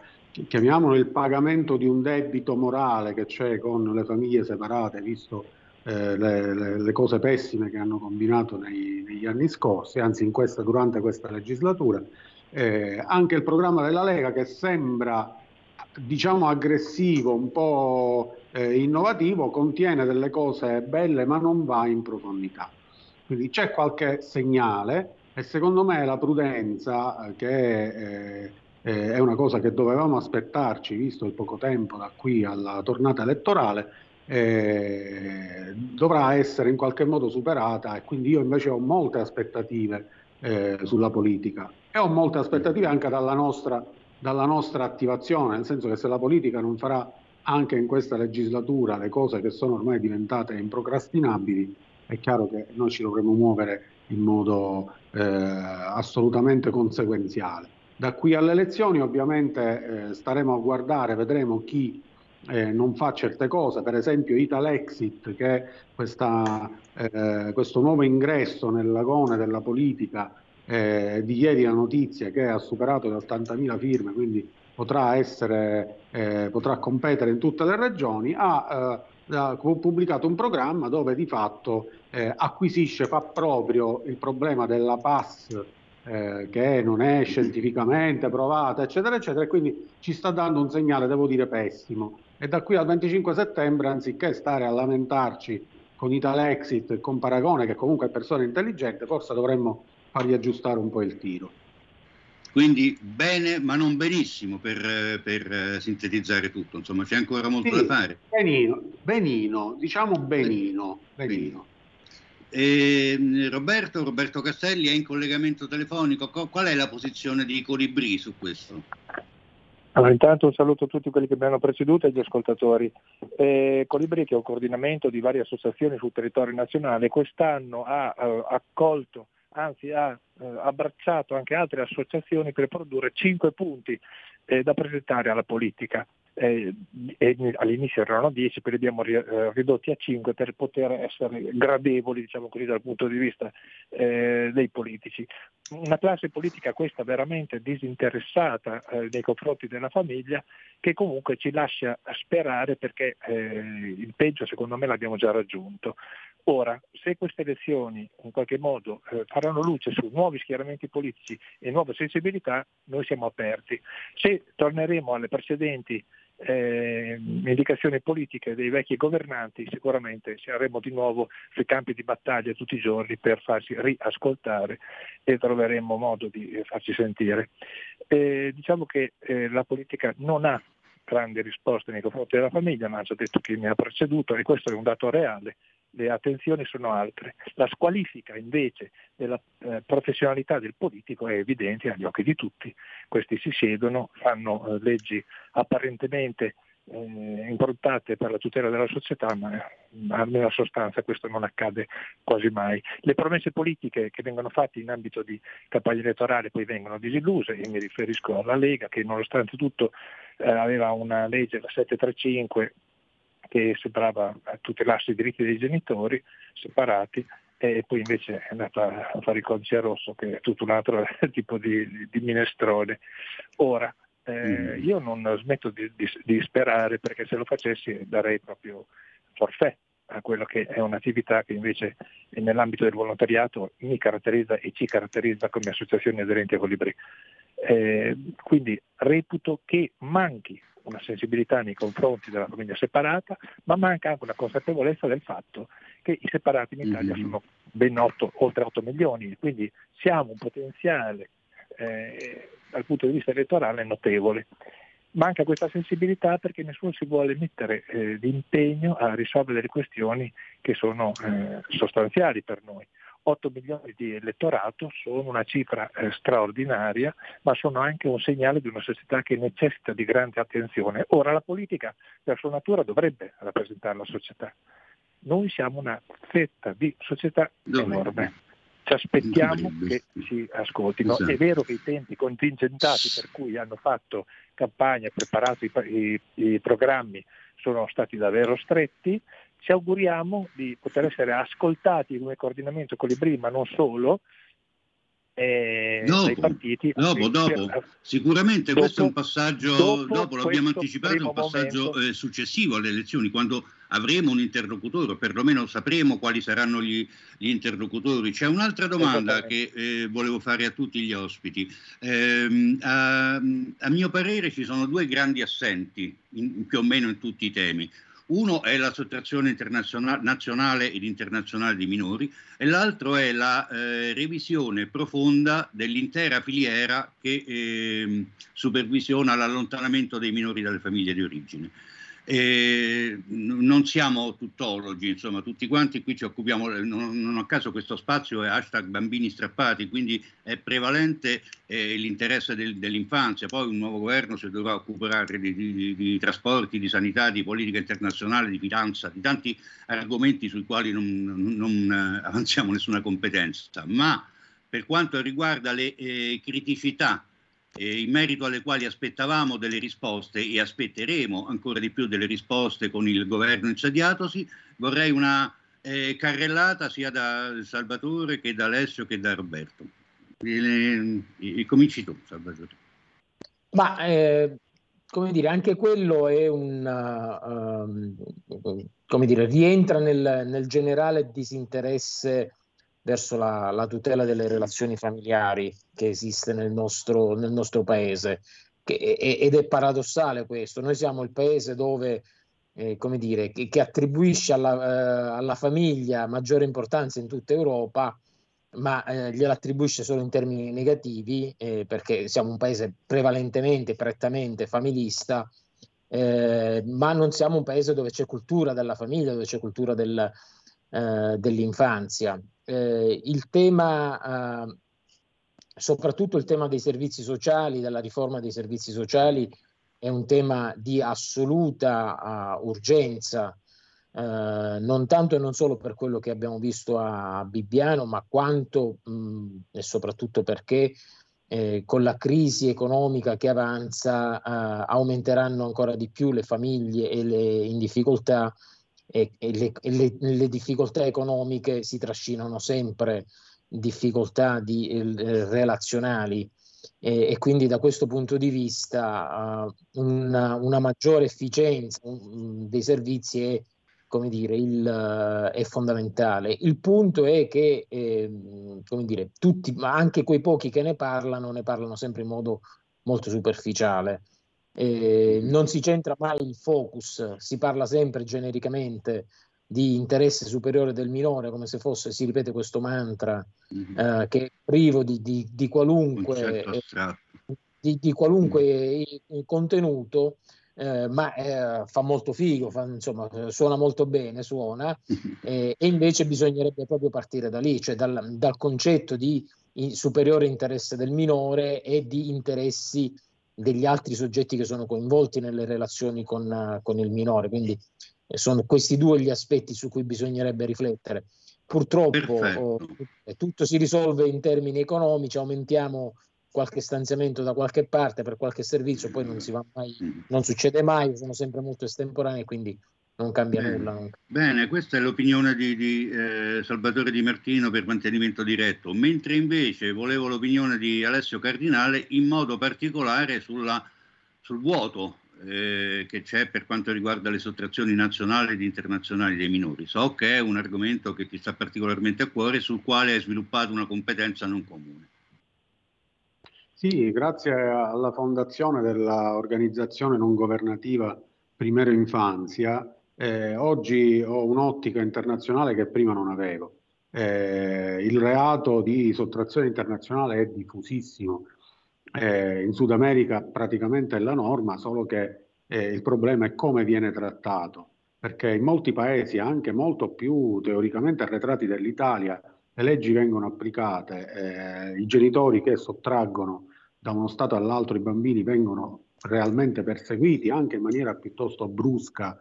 chiamiamolo il pagamento di un debito morale che c'è con le famiglie separate, visto eh, le, le, le, cose pessime che hanno combinato nei, negli anni scorsi, anzi questa, durante questa legislatura. Eh, anche il programma della Lega che sembra diciamo aggressivo, un po' eh, innovativo, contiene delle cose belle ma non va in profondità. Quindi c'è qualche segnale e secondo me la prudenza, eh, che eh, eh, è una cosa che dovevamo aspettarci, visto il poco tempo da qui alla tornata elettorale, eh, dovrà essere in qualche modo superata e quindi io invece ho molte aspettative eh, sulla politica e ho molte aspettative anche dalla nostra, dalla nostra attivazione, nel senso che se la politica non farà anche in questa legislatura le cose che sono ormai diventate improcrastinabili, è chiaro che noi ci dovremo muovere in modo eh, assolutamente conseguenziale. Da qui alle elezioni ovviamente eh, staremo a guardare, vedremo chi eh, non fa certe cose, per esempio Italexit, che è questa, eh, questo nuovo ingresso nel lagone della politica eh, di ieri la notizia che ha superato le 80.000 firme, quindi potrà, essere, eh, potrà competere in tutte le regioni, ha, eh, ha, pubblicato un programma dove di fatto eh, acquisisce, fa proprio il problema della PAS eh, che non è scientificamente provata, eccetera, eccetera, e quindi ci sta dando un segnale, devo dire, pessimo. E da qui al 25 settembre, anziché stare a lamentarci con Italexit e con Paragone, che comunque è persona intelligente, forse dovremmo fargli aggiustare un po' il tiro. Quindi bene, ma non benissimo per, per eh, sintetizzare tutto, insomma c'è ancora molto sì, da fare. Benino, benino, diciamo benino. benino. E, mm, Roberto, Roberto Castelli è in collegamento telefonico, qual è la posizione di Colibrì su questo? Allora, intanto un saluto a tutti quelli che mi hanno preceduto e agli ascoltatori. Eh, Colibri, che è un coordinamento di varie associazioni sul territorio nazionale, quest'anno ha eh, accolto anzi ha eh, abbracciato anche altre associazioni per produrre cinque punti eh, da presentare alla politica. Eh, all'inizio erano 10, poi li abbiamo eh, ridotti a 5 per poter essere gradevoli diciamo così, dal punto di vista eh, dei politici. Una classe politica questa veramente disinteressata eh, nei confronti della famiglia che comunque ci lascia sperare perché eh, il peggio secondo me l'abbiamo già raggiunto. Ora, se queste elezioni in qualche modo eh, faranno luce su nuovi schieramenti politici e nuove sensibilità, noi siamo aperti. Se torneremo alle precedenti eh, indicazioni politiche dei vecchi governanti, sicuramente saremo di nuovo sui campi di battaglia tutti i giorni per farci riascoltare e troveremo modo di farci sentire. Eh, diciamo che eh, la politica non ha grandi risposte nei confronti della famiglia, ma ha già detto chi mi ha preceduto e questo è un dato reale le attenzioni sono altre. La squalifica invece della eh, professionalità del politico è evidente agli occhi di tutti. Questi si siedono, fanno eh, leggi apparentemente eh, improntate per la tutela della società, ma eh, nella sostanza questo non accade quasi mai. Le promesse politiche che vengono fatte in ambito di campagna elettorale poi vengono disilluse, io mi riferisco alla Lega che nonostante tutto eh, aveva una legge, la 735, che sembrava tutelarsi i diritti dei genitori separati e poi invece è andata a fare il codice rosso che è tutto un altro tipo di, di minestrone. Ora, eh, mm. io non smetto di, di, di, sperare perché se lo facessi darei proprio forfè a quello che è un'attività che invece nell'ambito del volontariato mi caratterizza e ci caratterizza come associazione aderenti a Colibri. Eh, quindi reputo che manchi una sensibilità nei confronti della famiglia separata, ma manca anche una consapevolezza del fatto che i separati in Italia mm-hmm. sono ben 8, oltre 8 milioni, quindi siamo un potenziale eh, dal punto di vista elettorale notevole. Manca questa sensibilità perché nessuno si vuole mettere eh, l'impegno a risolvere delle questioni che sono eh, sostanziali per noi. 8 milioni di elettorato sono una cifra eh, straordinaria, ma sono anche un segnale di una società che necessita di grande attenzione. Ora la politica per sua natura dovrebbe rappresentare la società. Noi siamo una fetta di società dovrebbe. enorme. Ci aspettiamo dovrebbe. che ci ascoltino. Esatto. È vero che i tempi contingentati per cui hanno fatto campagna e preparato i, i, i programmi sono stati davvero stretti, ci auguriamo di poter essere ascoltati come coordinamento Colibri, ma non solo, eh, dopo, partiti. Dopo, dopo. Sicuramente dopo, questo è un passaggio, dopo, dopo l'abbiamo anticipato, è un passaggio eh, successivo alle elezioni, quando avremo un interlocutore, perlomeno sapremo quali saranno gli, gli interlocutori. C'è un'altra domanda che eh, volevo fare a tutti gli ospiti. Eh, a, a, mio parere ci sono due grandi assenti, in, più o meno in tutti i temi. Uno è la sottrazione nazionale ed internazionale di minori e l'altro è la eh, revisione profonda dell'intera filiera che eh, supervisiona l'allontanamento dei minori dalle famiglie di origine. E non siamo tuttologi, insomma, tutti quanti qui ci occupiamo, non, non a caso questo spazio è hashtag bambini strappati, quindi è prevalente eh, l'interesse del, dell'infanzia, poi un nuovo governo si dovrà occupare di, di, di, trasporti, di sanità, di politica internazionale, di finanza, di tanti argomenti sui quali non, non, non eh, avanziamo nessuna competenza, ma per quanto riguarda le eh, criticità eh, in merito alle quali aspettavamo delle risposte e aspetteremo ancora di più delle risposte con il governo insediatosi, vorrei una eh, carrellata sia da Salvatore che da Alessio che da Roberto. E, e, cominci tu, Salvatore. Ma eh, come dire, anche quello è un, uh, um, come dire, rientra nel, nel generale disinteresse verso la, la, tutela delle relazioni familiari che esiste nel nostro, nel nostro paese. Che, ed è paradossale questo. Noi siamo il paese dove, eh, come dire, che, che attribuisce alla, eh, alla, famiglia maggiore importanza in tutta Europa, ma eh, gliela attribuisce solo in termini negativi, eh, perché siamo un paese prevalentemente, prettamente familista, eh, ma non siamo un paese dove c'è cultura della famiglia, dove c'è cultura del, eh, dell'infanzia eh, il tema, eh, soprattutto il tema dei servizi sociali, della riforma dei servizi sociali, è un tema di assoluta uh, urgenza, uh, non tanto e non solo per quello che abbiamo visto a Bibbiano, ma quanto mh, e soprattutto perché eh, con la crisi economica che avanza uh, aumenteranno ancora di più le famiglie e le in difficoltà e, e, le, e le, le, difficoltà economiche si trascinano sempre difficoltà di, eh, relazionali e, e, quindi da questo punto di vista uh, una, una, maggiore efficienza um, dei servizi è, come dire, il, uh, è fondamentale. Il punto è che eh, come dire, tutti, ma anche quei pochi che ne parlano, ne parlano sempre in modo molto superficiale Eh, non si centra mai il focus, si parla sempre genericamente di interesse superiore del minore, come se fosse, si ripete questo mantra, mm-hmm. eh, che è privo di, di, di qualunque, eh, di, di, qualunque contenuto, eh, ma eh, fa molto figo, fa, insomma, suona molto bene, suona, e invece bisognerebbe proprio partire da lì, cioè dal, dal concetto di superiore interesse del minore e di interessi degli altri soggetti che sono coinvolti nelle relazioni con, con il minore. Quindi eh, sono questi due gli aspetti su cui bisognerebbe riflettere. Purtroppo oh, tutto si risolve in termini economici, aumentiamo qualche stanziamento da qualche parte per qualche servizio, poi non si va mai, non succede mai, sono sempre molto estemporanei, quindi non cambia Bene. nulla. Non... Bene, questa è l'opinione di, di eh, Salvatore Di Martino per mantenimento diretto, mentre invece volevo l'opinione di Alessio Cardinale in modo particolare sulla, sul vuoto eh, che c'è per quanto riguarda le sottrazioni nazionali ed internazionali dei minori. So che è un argomento che ti sta particolarmente a cuore, sul quale hai sviluppato una competenza non comune. Sì, grazie alla fondazione dell'organizzazione non governativa Primera Infanzia, eh, oggi ho un'ottica internazionale che prima non avevo. Eh, il reato di sottrazione internazionale è diffusissimo. Eh, in Sud America praticamente è la norma, solo che eh, il problema è come viene trattato, perché in molti paesi, anche molto più teoricamente arretrati dell'Italia, le leggi vengono applicate, eh, i genitori che sottraggono da uno stato all'altro i bambini vengono realmente perseguiti anche in maniera piuttosto brusca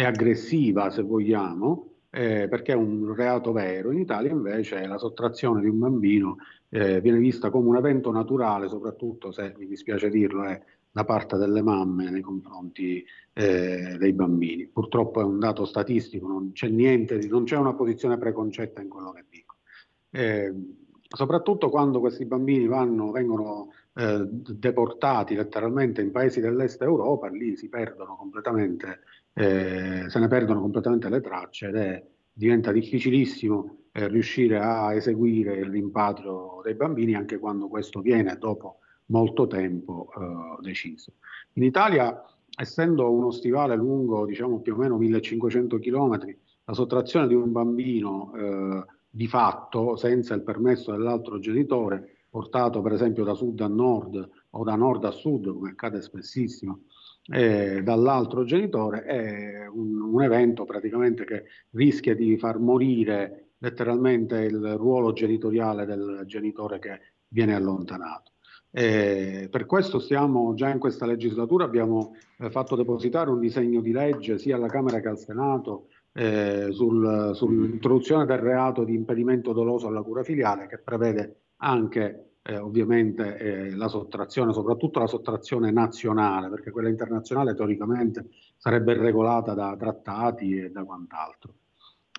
e aggressiva, se vogliamo, eh, perché è un reato vero. In Italia invece la sottrazione di un bambino eh, viene vista come un evento naturale, soprattutto se, mi dispiace dirlo, è da parte delle mamme nei confronti eh, dei bambini. Purtroppo è un dato statistico, non c'è niente, non c'è una posizione preconcetta in quello che dico. Eh, soprattutto quando questi bambini vanno, vengono eh, deportati letteralmente in paesi dell'est Europa, lì si perdono completamente, eh, se ne perdono completamente le tracce ed è, diventa difficilissimo eh, riuscire a eseguire il rimpatrio dei bambini anche quando questo viene dopo molto tempo eh, deciso. In Italia, essendo uno stivale lungo diciamo più o meno 1500 km, la sottrazione di un bambino eh, di fatto senza il permesso dell'altro genitore portato per esempio da sud a nord o da nord a sud, come accade spessissimo, eh, dall'altro genitore, è un, un, evento praticamente che rischia di far morire letteralmente il ruolo genitoriale del genitore che viene allontanato. Eh, per questo stiamo già in questa legislatura abbiamo eh, fatto depositare un disegno di legge sia alla Camera che al Senato eh, sul, sull'introduzione del reato di impedimento doloso alla cura filiale che prevede anche eh, ovviamente eh, la sottrazione, soprattutto la sottrazione nazionale, perché quella internazionale teoricamente sarebbe regolata da trattati e da quant'altro.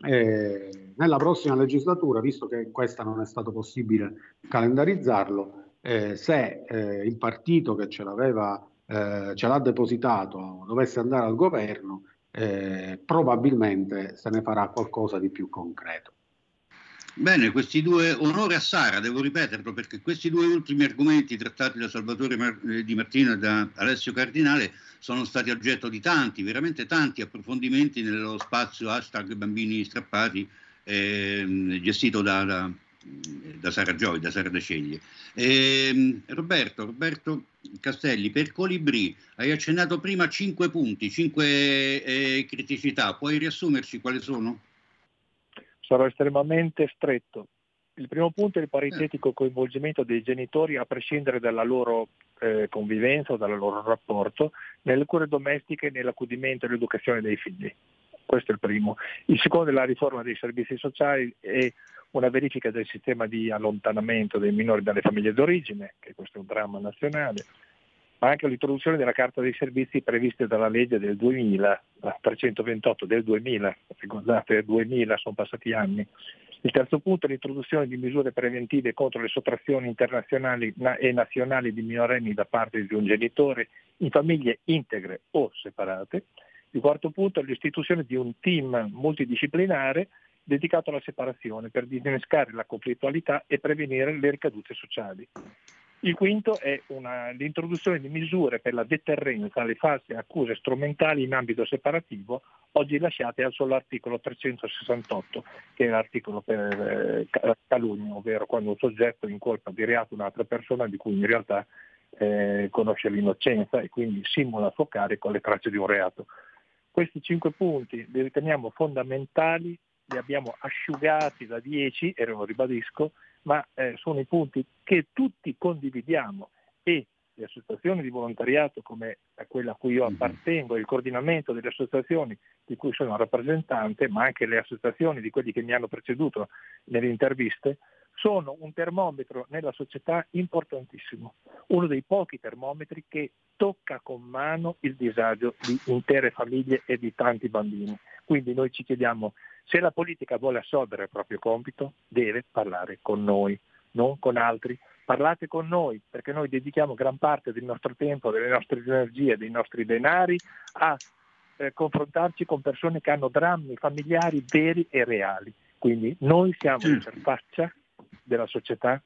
Eh, nella prossima legislatura, visto che questa non è stato possibile calendarizzarlo, eh, se eh, il partito che ce l'aveva, eh, ce l'ha depositato, dovesse andare al governo, probabilmente se ne farà qualcosa di più concreto. Bene, questi due, onore a Sara, devo ripeterlo, perché questi due ultimi argomenti trattati da Salvatore Mar- eh, Di Martino e da Alessio Cardinale sono stati oggetto di tanti, veramente tanti approfondimenti nello spazio hashtag bambini strappati eh, gestito da, da, da, Sara Joy, da Sara De Ceglie. Eh, Roberto, Roberto Castelli, per Colibri hai accennato prima cinque punti, cinque eh, criticità, puoi riassumerci quali sono? Sarò estremamente stretto. Il primo punto è il paritetico coinvolgimento dei genitori a prescindere dalla loro eh, convivenza o dal loro rapporto nelle cure domestiche, nell'accudimento e nell'educazione dei figli. Questo è il primo. Il secondo è la riforma dei servizi sociali e una verifica del sistema di allontanamento dei minori dalle famiglie d'origine, che questo è un dramma nazionale ma anche l'introduzione della Carta dei Servizi previste dalla legge del 2000, la 328 del 2000, ricordate 2000, sono passati anni. Il terzo punto è l'introduzione di misure preventive contro le sottrazioni internazionali e nazionali di minorenni da parte di un genitore in famiglie integre o separate. Il quarto punto è l'istituzione di un team multidisciplinare dedicato alla separazione per disinnescare la conflittualità e prevenire le ricadute sociali. Il quinto è una, l'introduzione di misure per la deterrenza alle false accuse strumentali in ambito separativo, oggi lasciate al solo articolo 368, che è l'articolo per eh, calunnia, ovvero quando un soggetto incolpa di reato un'altra persona di cui in realtà eh, conosce l'innocenza e quindi simula a suo carico le tracce di un reato. Questi cinque punti li riteniamo fondamentali, li abbiamo asciugati da dieci, e lo ribadisco, ma eh, sono i punti che tutti condividiamo e le associazioni di volontariato come quella a cui io mhm. appartengo, il coordinamento delle associazioni di cui sono rappresentante, ma anche le associazioni di quelli che mi hanno preceduto nelle interviste, sono un termometro nella società importantissimo, uno dei pochi termometri che tocca con mano il disagio di intere famiglie e di tanti bambini. Quindi noi ci chiediamo se la politica vuole assolvere il proprio compito, deve parlare con noi, non con altri. Parlate con noi perché noi dedichiamo gran parte del nostro tempo, delle nostre energie, dei nostri denari a eh, confrontarci con persone che hanno drammi familiari veri e reali. Quindi noi siamo l'interfaccia della società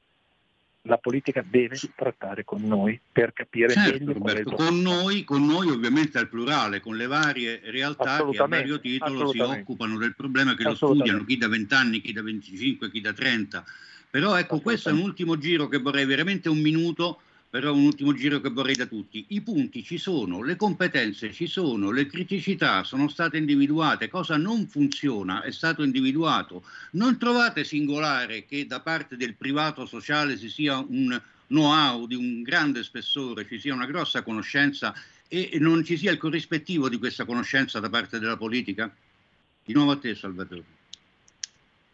la politica deve trattare con noi per capire certo, meglio Roberto, con noi, con noi ovviamente al plurale, con le varie realtà che a vario titolo si occupano del problema, che lo studiano, chi da 20 anni, chi da 25, chi da 30. Però ecco, questo è un ultimo giro che vorrei veramente un minuto però un ultimo giro che vorrei da tutti. I punti ci sono, le competenze ci sono, le criticità sono state individuate, cosa non funziona è stato individuato. Non trovate singolare che da parte del privato sociale si sia un know-how di un grande spessore, ci sia una grossa conoscenza e non ci sia il corrispettivo di questa conoscenza da parte della politica? Di nuovo a te Salvatore.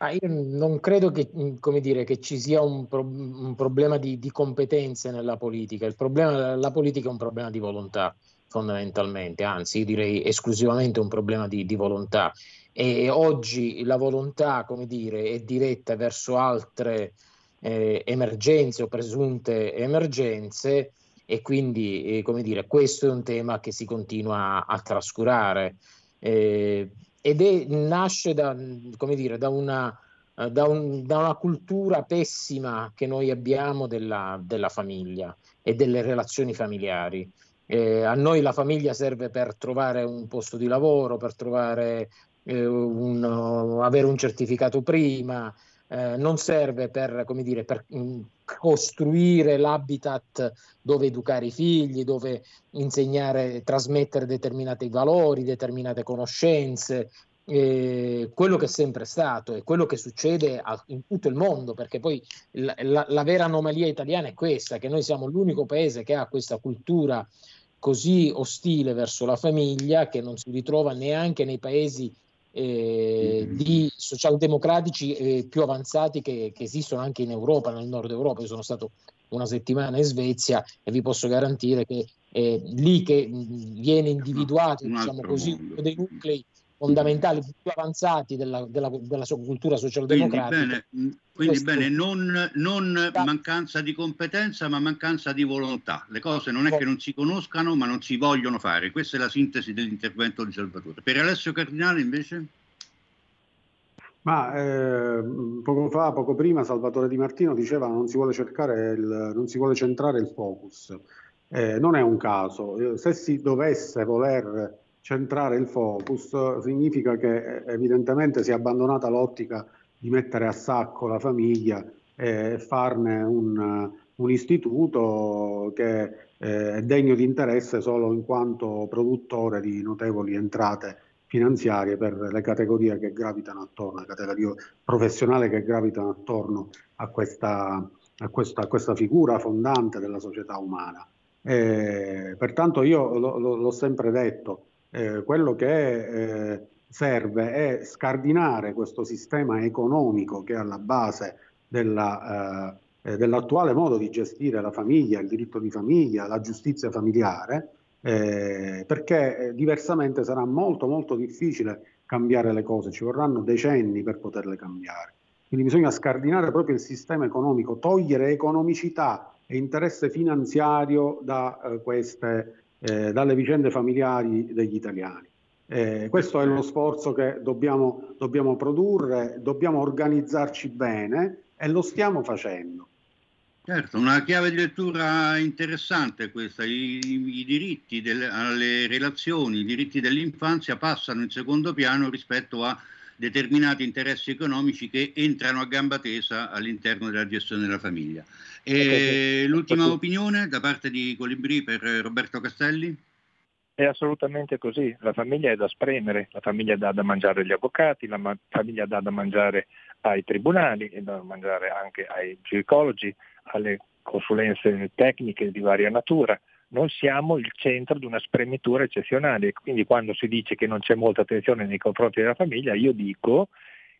Ah, io non credo che, mm, dire, che ci sia un, pro- un problema di, di, competenze nella politica. Il problema della politica è un problema di volontà, fondamentalmente, anzi, io direi esclusivamente un problema di, di volontà. E oggi la volontà, come dire, è diretta verso altre eh, emergenze o presunte emergenze e quindi, eh, come dire, questo è un tema che si continua a, a trascurare. Eh, ed è, nasce da, dire, da, una, da, un, da, una, cultura pessima che noi abbiamo della, della famiglia e delle relazioni familiari. Eh, a noi la famiglia serve per trovare un posto di lavoro, per trovare, eh, un, avere un certificato prima, eh, non serve per, come dire, per mm, costruire l'habitat dove educare i figli, dove insegnare, trasmettere determinati valori, determinate conoscenze, eh, quello che è sempre stato e quello che succede in tutto il mondo, perché poi la, la, la, vera anomalia italiana è questa, che noi siamo l'unico paese che ha questa cultura così ostile verso la famiglia che non si ritrova neanche nei paesi eh, di socialdemocratici eh, più avanzati che, che, esistono anche in Europa, nel nord Europa. Io sono stato una settimana in Svezia e vi posso garantire che è lì che viene individuato, diciamo così, uno dei nuclei fondamentali più avanzati della, della, della sua cultura socialdemocratica. Quindi bene, quindi bene non, non, mancanza di competenza ma mancanza di volontà. Le cose non è che non si conoscano ma non si vogliono fare. Questa è la sintesi dell'intervento di Salvatore. Per Alessio Cardinale invece? Ma eh, poco fa, poco prima, Salvatore Di Martino diceva non si vuole cercare il, non si vuole centrare il focus. Eh, non è un caso. Se si dovesse voler centrare il focus significa che eh, evidentemente si è abbandonata l'ottica di mettere a sacco la famiglia e farne un, un istituto che eh, è degno di interesse solo in quanto produttore di notevoli entrate finanziarie per le categorie che gravitano attorno, le categorie professionali che gravitano attorno a questa, a questa, a questa figura fondante della società umana. Eh, pertanto io l'ho sempre detto, eh, quello che eh, serve è scardinare questo sistema economico che è alla base della, eh, eh, dell'attuale modo di gestire la famiglia, il diritto di famiglia, la giustizia familiare, eh, perché diversamente sarà molto molto difficile cambiare le cose, ci vorranno decenni per poterle cambiare. Quindi bisogna scardinare proprio il sistema economico, togliere economicità e interesse finanziario da queste eh, dalle vicende familiari degli italiani. Eh, questo è lo sforzo che dobbiamo, dobbiamo produrre, dobbiamo organizzarci bene e lo stiamo facendo. Certo, una chiave di lettura interessante questa. I, i diritti delle, alle relazioni, i diritti dell'infanzia passano in secondo piano rispetto a determinati interessi economici che entrano a gamba tesa all'interno della gestione della famiglia. E l'ultima opinione da parte di Colibri per Roberto Castelli? È assolutamente così, la famiglia è da spremere, la famiglia dà da mangiare agli avvocati, la ma- famiglia dà da mangiare ai tribunali e da mangiare anche ai psicologi, alle consulenze tecniche di varia natura. Non siamo il centro di una spremitura eccezionale, quindi quando si dice che non c'è molta attenzione nei confronti della famiglia, io dico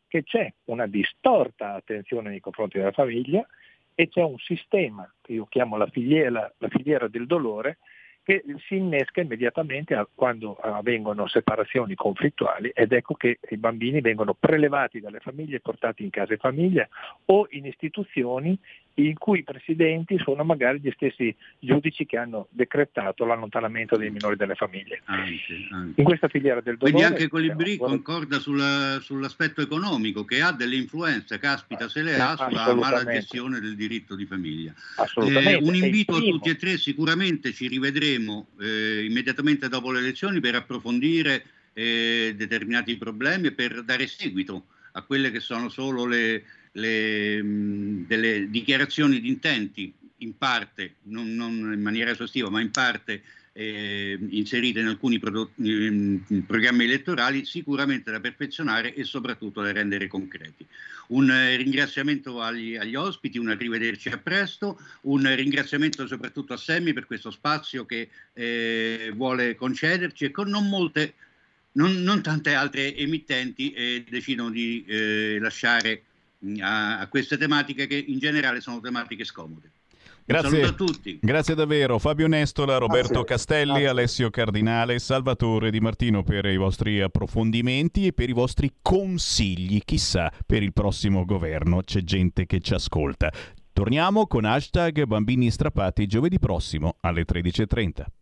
che c'è una distorta attenzione nei confronti della famiglia e c'è un sistema che io chiamo la filiera, la filiera del dolore che si innesca immediatamente quando avvengono separazioni conflittuali ed ecco che i bambini vengono prelevati dalle famiglie e portati in case famiglia o in istituzioni in cui i presidenti sono magari gli stessi giudici che hanno decretato l'allontanamento dei minori dalle famiglie. Anche, anche. In questa filiera del dolore... Quindi anche Colibri concorda sulla, sull'aspetto economico che ha delle influenze, caspita se le ha, sulla mala gestione del diritto di famiglia. Assolutamente. Eh, un invito a tutti e tre, sicuramente ci rivedremo eh, immediatamente dopo le elezioni per approfondire eh, determinati problemi e per dare seguito a quelle che sono solo le le, delle dichiarazioni di intenti in parte, non, non, in maniera esaustiva, ma in parte eh, inserite in alcuni prodotti, in programmi elettorali, sicuramente da perfezionare e soprattutto da rendere concreti. Un eh, ringraziamento agli, agli, ospiti, un arrivederci a presto, un ringraziamento soprattutto a Semmi per questo spazio che eh, vuole concederci e con non molte, non, non tante altre emittenti eh, decidono di eh, lasciare a, a queste tematiche che in generale sono tematiche scomode. Grazie a tutti. Grazie davvero. Fabio Nestola, Roberto Grazie. Castelli, Grazie. Alessio Cardinale, Salvatore Di Martino per i vostri approfondimenti e per i vostri consigli. Chissà, per il prossimo governo c'è gente che ci ascolta. Torniamo con hashtag Bambini Strappati giovedì prossimo alle 13.30.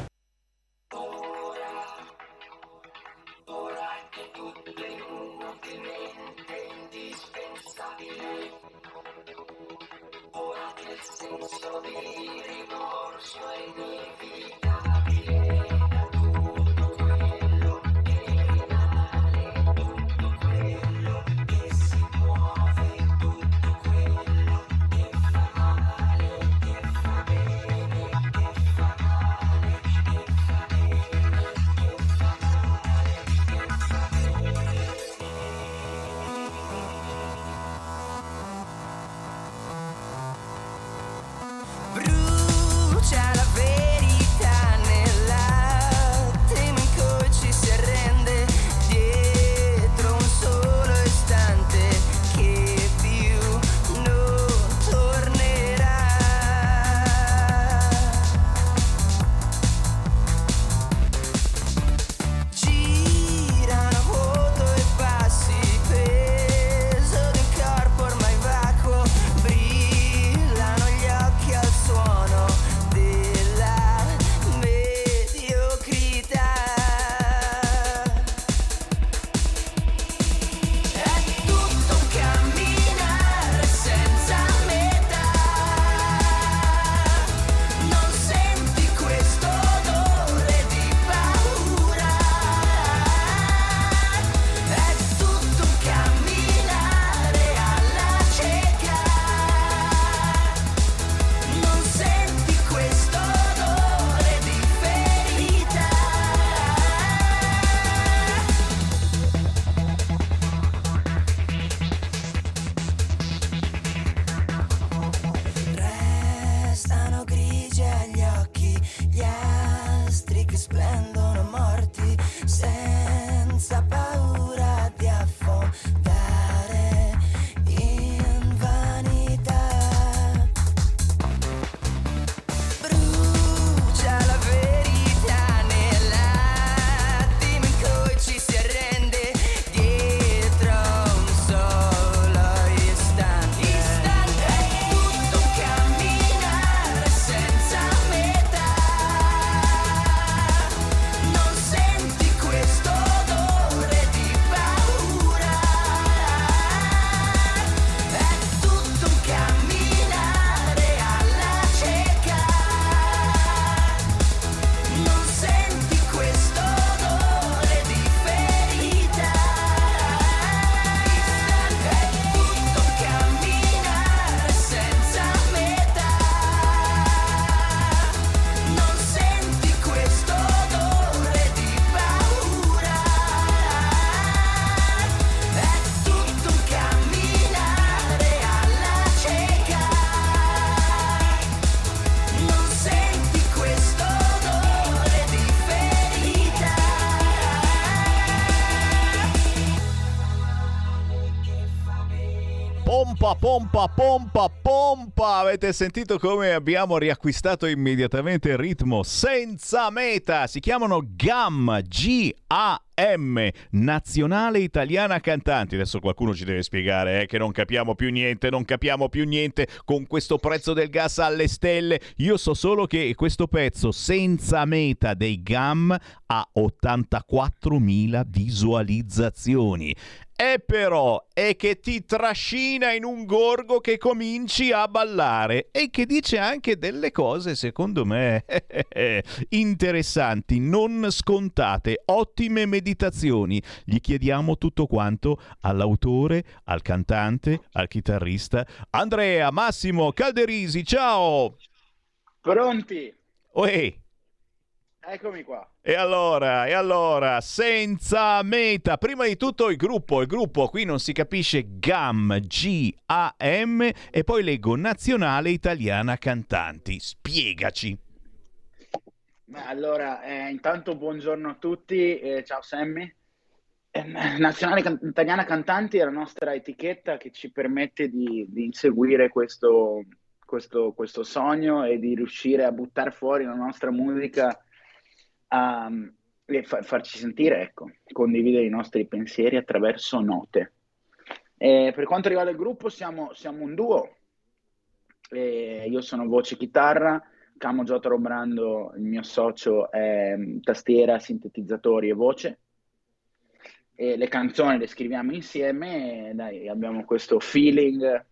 Pompa, pompa, pompa. Avete sentito come abbiamo riacquistato immediatamente il ritmo senza meta. Si chiamano GAM, G-A-M, Nazionale Italiana Cantanti. Adesso qualcuno ci deve spiegare eh, che non capiamo più niente, non capiamo più niente con questo prezzo del gas alle stelle. Io so solo che questo pezzo senza meta dei GAM ha 84.000 visualizzazioni. E però è che ti trascina in un gorgo che cominci a ballare e che dice anche delle cose, secondo me, interessanti, non scontate, ottime meditazioni. Gli chiediamo tutto quanto all'autore, al cantante, al chitarrista. Andrea, Massimo, Calderisi, ciao! Pronti? Uè. Eccomi qua. E allora, e allora, senza meta. Prima di tutto il gruppo, il gruppo qui non si capisce GAM, G-A-M e poi leggo Nazionale Italiana Cantanti. Spiegaci. Allora, eh, intanto buongiorno a tutti, eh, ciao Sammy. Eh, Nazionale Can- Italiana Cantanti è la nostra etichetta che ci permette di, di inseguire questo, questo, questo sogno e di riuscire a buttare fuori la nostra musica um, e fa- farci sentire, ecco, condividere i nostri pensieri attraverso note. E per quanto riguarda il gruppo, siamo, siamo un duo. E io sono voce chitarra, Camo Giotaro Brando, il mio socio, è mm, tastiera, sintetizzatori e voce. E le canzoni le scriviamo insieme e dai, abbiamo questo feeling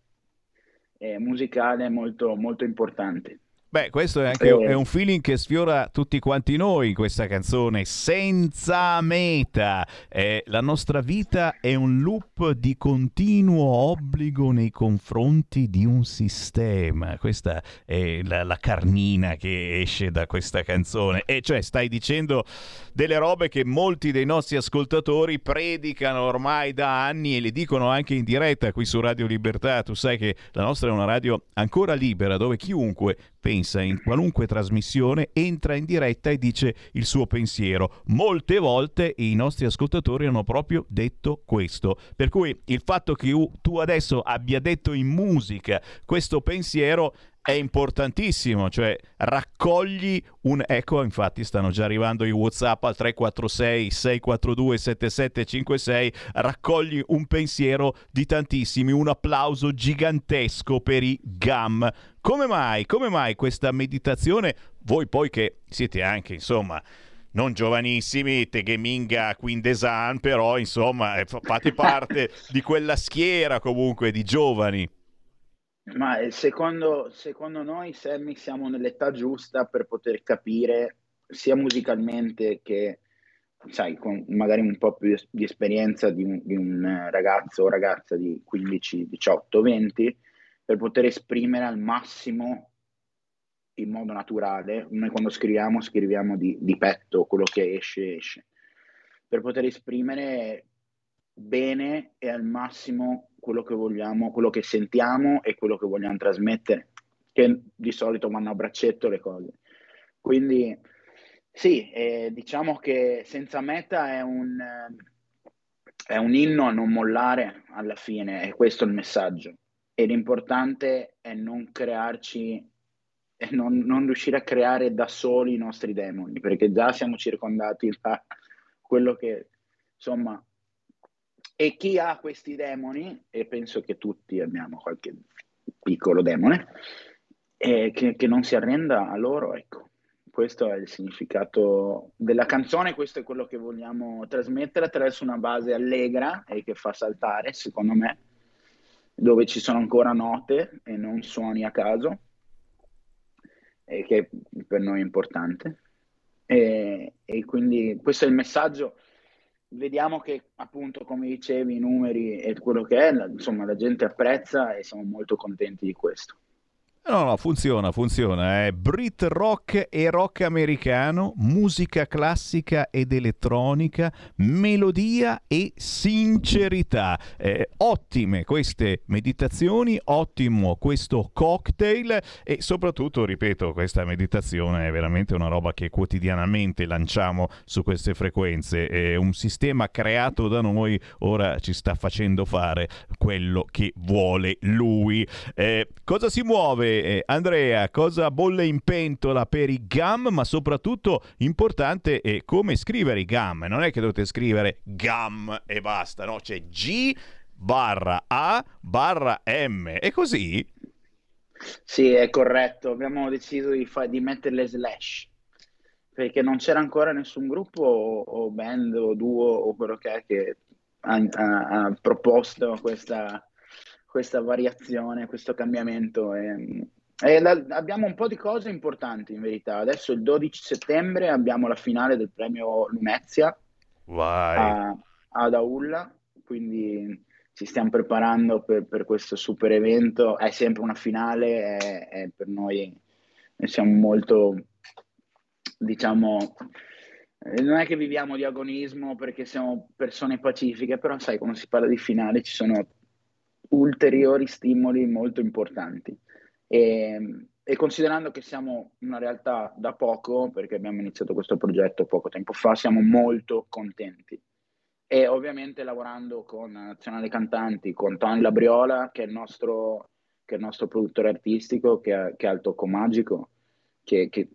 eh, musicale molto, molto importante. Beh, questo è anche Eh. è un feeling che sfiora tutti quanti noi in questa canzone, senza meta. Eh, la nostra vita è un loop di continuo obbligo nei confronti di un sistema. Questa è la, la carnina che esce da questa canzone. E cioè stai dicendo delle robe che molti dei nostri ascoltatori predicano ormai da anni e le dicono anche in diretta qui su Radio Libertà. Tu sai che la nostra è una radio ancora libera dove chiunque pensa in qualunque trasmissione, entra in diretta e dice il suo pensiero. Molte volte i nostri ascoltatori hanno proprio detto questo. Per cui il fatto che tu adesso abbia detto in musica questo pensiero è importantissimo, cioè raccogli un ecco, infatti stanno già arrivando i WhatsApp al 346 642 7756, raccogli un pensiero di tantissimi, un applauso gigantesco per i GAM. Come mai? Come mai questa meditazione? Voi poi che siete anche, insomma, non giovanissimi, Tegeminga Quindesan, però insomma eh, fa- fate parte di quella schiera comunque di giovani. Ma eh, secondo, secondo noi, Sammy, siamo nell'età giusta per poter capire sia musicalmente che, sai, con magari un po' più di esperienza di un, di un eh, ragazzo o ragazza di 15, 18, 20, per poter esprimere al massimo in modo naturale. Noi quando scriviamo, scriviamo di, di petto, quello che esce, esce. Per poter esprimere bene e al massimo quello che vogliamo, quello che sentiamo e quello che vogliamo trasmettere, che di solito vanno a braccetto le cose. Quindi sì, eh, diciamo che senza meta è un, eh, è un inno a non mollare alla fine, è questo il messaggio. E l'importante è non crearci e non, non riuscire a creare da soli i nostri demoni, perché già siamo circondati da quello che, insomma, e chi ha questi demoni, e penso che tutti abbiamo qualche piccolo demone, e che, che non si arrenda a loro, ecco. Questo è il significato della canzone, questo è quello che vogliamo trasmettere attraverso una base allegra e che fa saltare, secondo me, dove ci sono ancora note e non suoni a caso, e che per noi è importante. E, e quindi questo è il messaggio vediamo che appunto come dicevi i numeri e quello che è la, insomma la gente apprezza e siamo molto contenti di questo No, no, funziona, funziona. È Brit rock e rock americano, musica classica ed elettronica, melodia e sincerità. Eh, ottime queste meditazioni, ottimo questo cocktail e soprattutto, ripeto, questa meditazione è veramente una roba che quotidianamente lanciamo su queste frequenze. È un sistema creato da noi, ora ci sta facendo fare quello che vuole lui. Eh, cosa si muove? Eh, Andrea, cosa bolle in pentola per i GAM, ma soprattutto importante è come scrivere i GAM. Non è che dovete scrivere GAM e basta, no? C'è G barra A barra M. È così? Sì, è corretto. Abbiamo deciso di, fa- di mettere le slash perché non c'era ancora nessun gruppo o, o band o duo o quello che è che ha, ha- ha proposto questa, questa variazione, questo cambiamento. E, e la- abbiamo un po' di cose importanti in verità. Adesso il 12 settembre abbiamo la finale del premio Lumezia Vai. a, ad Aulla, quindi ci stiamo preparando per, per questo super evento. È sempre una finale, è, è per noi noi siamo molto, diciamo, eh, non è che viviamo di agonismo perché siamo persone pacifiche, però sai, quando si parla di finale ci sono ulteriori stimoli molto importanti. E, e considerando che siamo una realtà da poco, perché abbiamo iniziato questo progetto poco tempo fa, siamo molto contenti. E ovviamente lavorando con Nazionale Cantanti, con Tony Labriola, che è il nostro, è il nostro produttore artistico, che ha, che ha il tocco magico, che, che,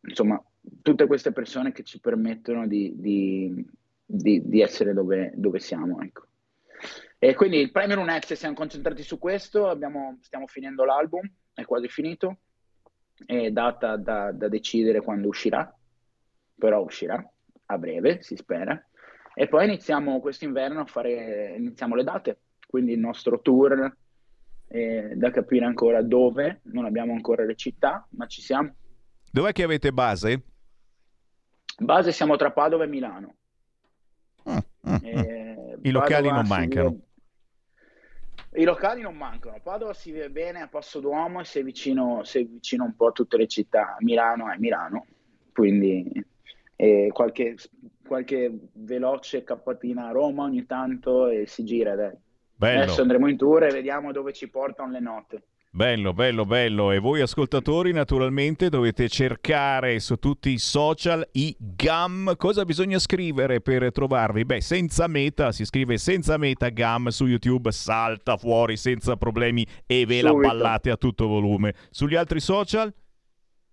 insomma, tutte queste persone che ci permettono di, di- di- di essere dove, dove siamo, ecco. E quindi il premio Lunezia siamo concentrati su questo, abbiamo- stiamo finendo l'album, è quasi finito, è data da, da decidere quando uscirà, però uscirà a breve, si spera. E poi iniziamo quest'inverno a fare, iniziamo le date, quindi il nostro tour, eh, da capire ancora dove, non abbiamo ancora le città, ma ci siamo. Dov'è che avete base? Base siamo tra Padova e Milano. Eh, Mm, I locali non mancano. vive- I locali non mancano. Padova si vive bene a Passo d'Uomo e sei vicino, sei vicino un po' a tutte le città. Milano è Milano, quindi eh, qualche, qualche veloce cappatina a Roma ogni tanto e si gira. Dai. Bello. Adesso andremo in tour e vediamo dove ci portano le note. Bello, bello, bello. E voi ascoltatori naturalmente dovete cercare su tutti i social i GAM. Cosa bisogna scrivere per trovarvi? Beh, senza meta, si scrive senza meta GAM su YouTube, salta fuori senza problemi e ve la ballate a tutto volume. Sugli altri social?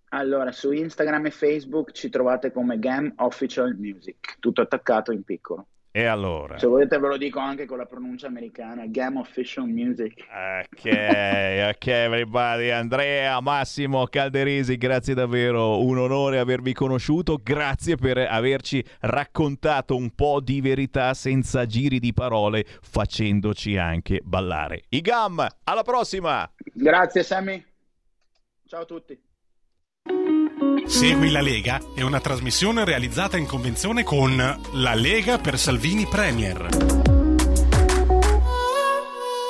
Allora, su Instagram e Facebook ci trovate come Gam Official Music, tutto attaccato in piccolo. E allora? Se volete ve lo dico anche con la pronuncia americana, Gam Official Music. Ok, ok, everybody. Andrea, Massimo Calderesi, grazie davvero, un onore avervi conosciuto, grazie per averci raccontato un po' di verità senza giri di parole, facendoci anche ballare. I GAM, alla prossima! Grazie Sammy, ciao a tutti. Segui la Lega è una trasmissione realizzata in convenzione con La Lega per Salvini Premier.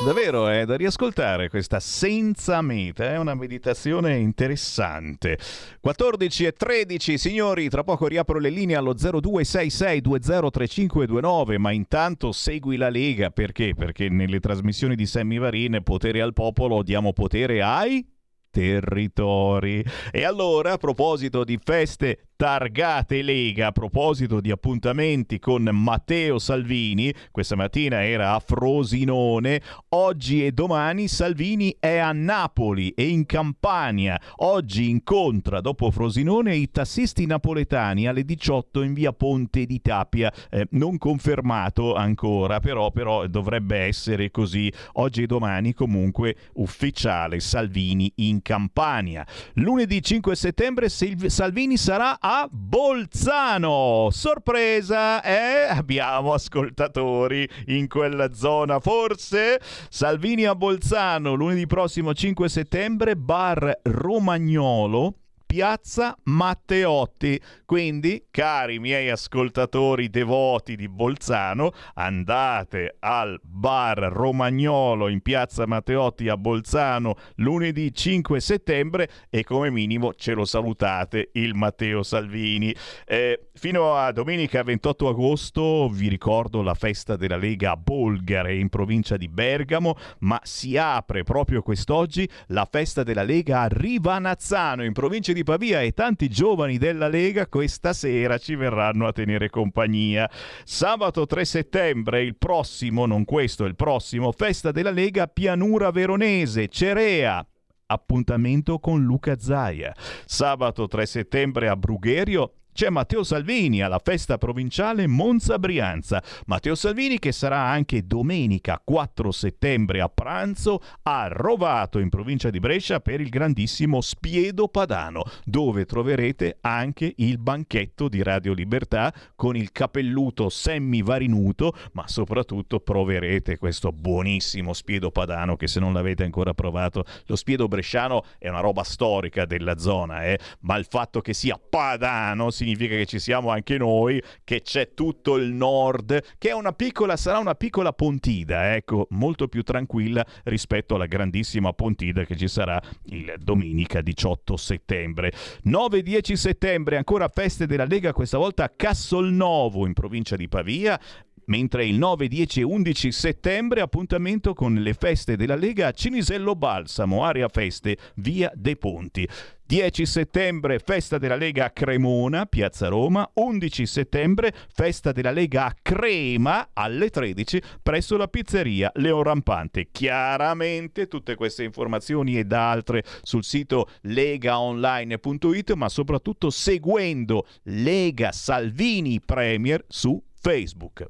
Davvero è da riascoltare questa senza meta, è una meditazione interessante. 14 e 13, signori, tra poco riapro le linee allo 0266203529, ma intanto segui la Lega, perché? Perché nelle trasmissioni di Sammy Varin, potere al popolo, diamo potere ai territori. E allora, a proposito di feste targate Lega, a proposito di appuntamenti con Matteo Salvini, questa mattina era a Frosinone, oggi e domani Salvini è a Napoli e in Campania. Oggi incontra dopo Frosinone i tassisti napoletani alle 18 in via Ponte di Tapia, Eh, non confermato ancora, però, però dovrebbe essere così. Oggi e domani comunque ufficiale Salvini in Campania. Lunedì 5 settembre Salvini sarà a Bolzano. Sorpresa, eh? Abbiamo ascoltatori in quella zona, forse? Salvini a Bolzano, lunedì prossimo 5 settembre, bar Romagnolo. Piazza Matteotti. Quindi, cari miei ascoltatori devoti di Bolzano, andate al bar Romagnolo in Piazza Matteotti a Bolzano lunedì 5 settembre e come minimo ce lo salutate il Matteo Salvini. Eh, fino a domenica 28 agosto vi ricordo la festa della Lega a Bolgare in provincia di Bergamo, ma si apre proprio quest'oggi la festa della Lega a Rivanazzano in provincia di Pavia e tanti giovani della Lega questa sera ci verranno a tenere compagnia. Sabato 3 settembre, il prossimo, non questo, il prossimo, festa della Lega Pianura Veronese, Cerea. Appuntamento con Luca Zaia. Sabato 3 settembre a Brugherio c'è Matteo Salvini alla festa provinciale Monza Brianza. Matteo Salvini che sarà anche domenica 4 settembre a pranzo a Rovato in provincia di Brescia per il grandissimo Spiedo Padano, dove troverete anche il banchetto di Radio Libertà con il capelluto semivarinuto, ma soprattutto proverete questo buonissimo Spiedo Padano che se non l'avete ancora provato, lo Spiedo Bresciano è una roba storica della zona, eh? ma il fatto che sia padano si significa che ci siamo anche noi, che c'è tutto il nord, che è una piccola, sarà una piccola pontida, ecco, molto più tranquilla rispetto alla grandissima pontida che ci sarà il domenica 18 settembre. 9-10 settembre, ancora feste della Lega, questa volta a Cassolnovo in provincia di Pavia, mentre il 9, 10 e 11 settembre appuntamento con le feste della Lega a Cinisello Balsamo, area feste, via dei Ponti. 10 settembre festa della Lega a Cremona, Piazza Roma, 11 settembre festa della Lega a Crema alle 13 presso la pizzeria Leon Rampante. Chiaramente tutte queste informazioni ed altre sul sito legaonline.it, ma soprattutto seguendo Lega Salvini Premier su Facebook.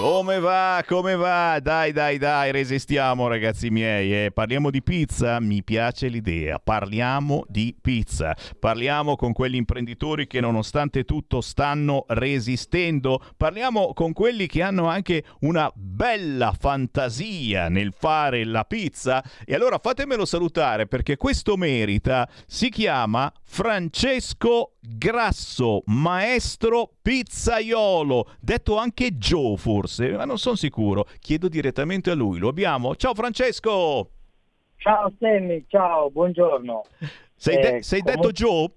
Come va? Come va? Dai, dai, dai, resistiamo ragazzi miei. Eh. Parliamo di pizza? Mi piace l'idea. Parliamo di pizza. Parliamo con quegli imprenditori che nonostante tutto stanno resistendo. Parliamo con quelli che hanno anche una bella fantasia nel fare la pizza. E allora fatemelo salutare perché questo merita. Si chiama Francesco Grasso, maestro pizzaiolo, detto anche Joe forse, ma non sono sicuro. Chiedo direttamente a lui. Lo abbiamo? Ciao Francesco! Ciao Sammy, ciao, buongiorno. Sei, de- Eh, sei comunque- detto Joe?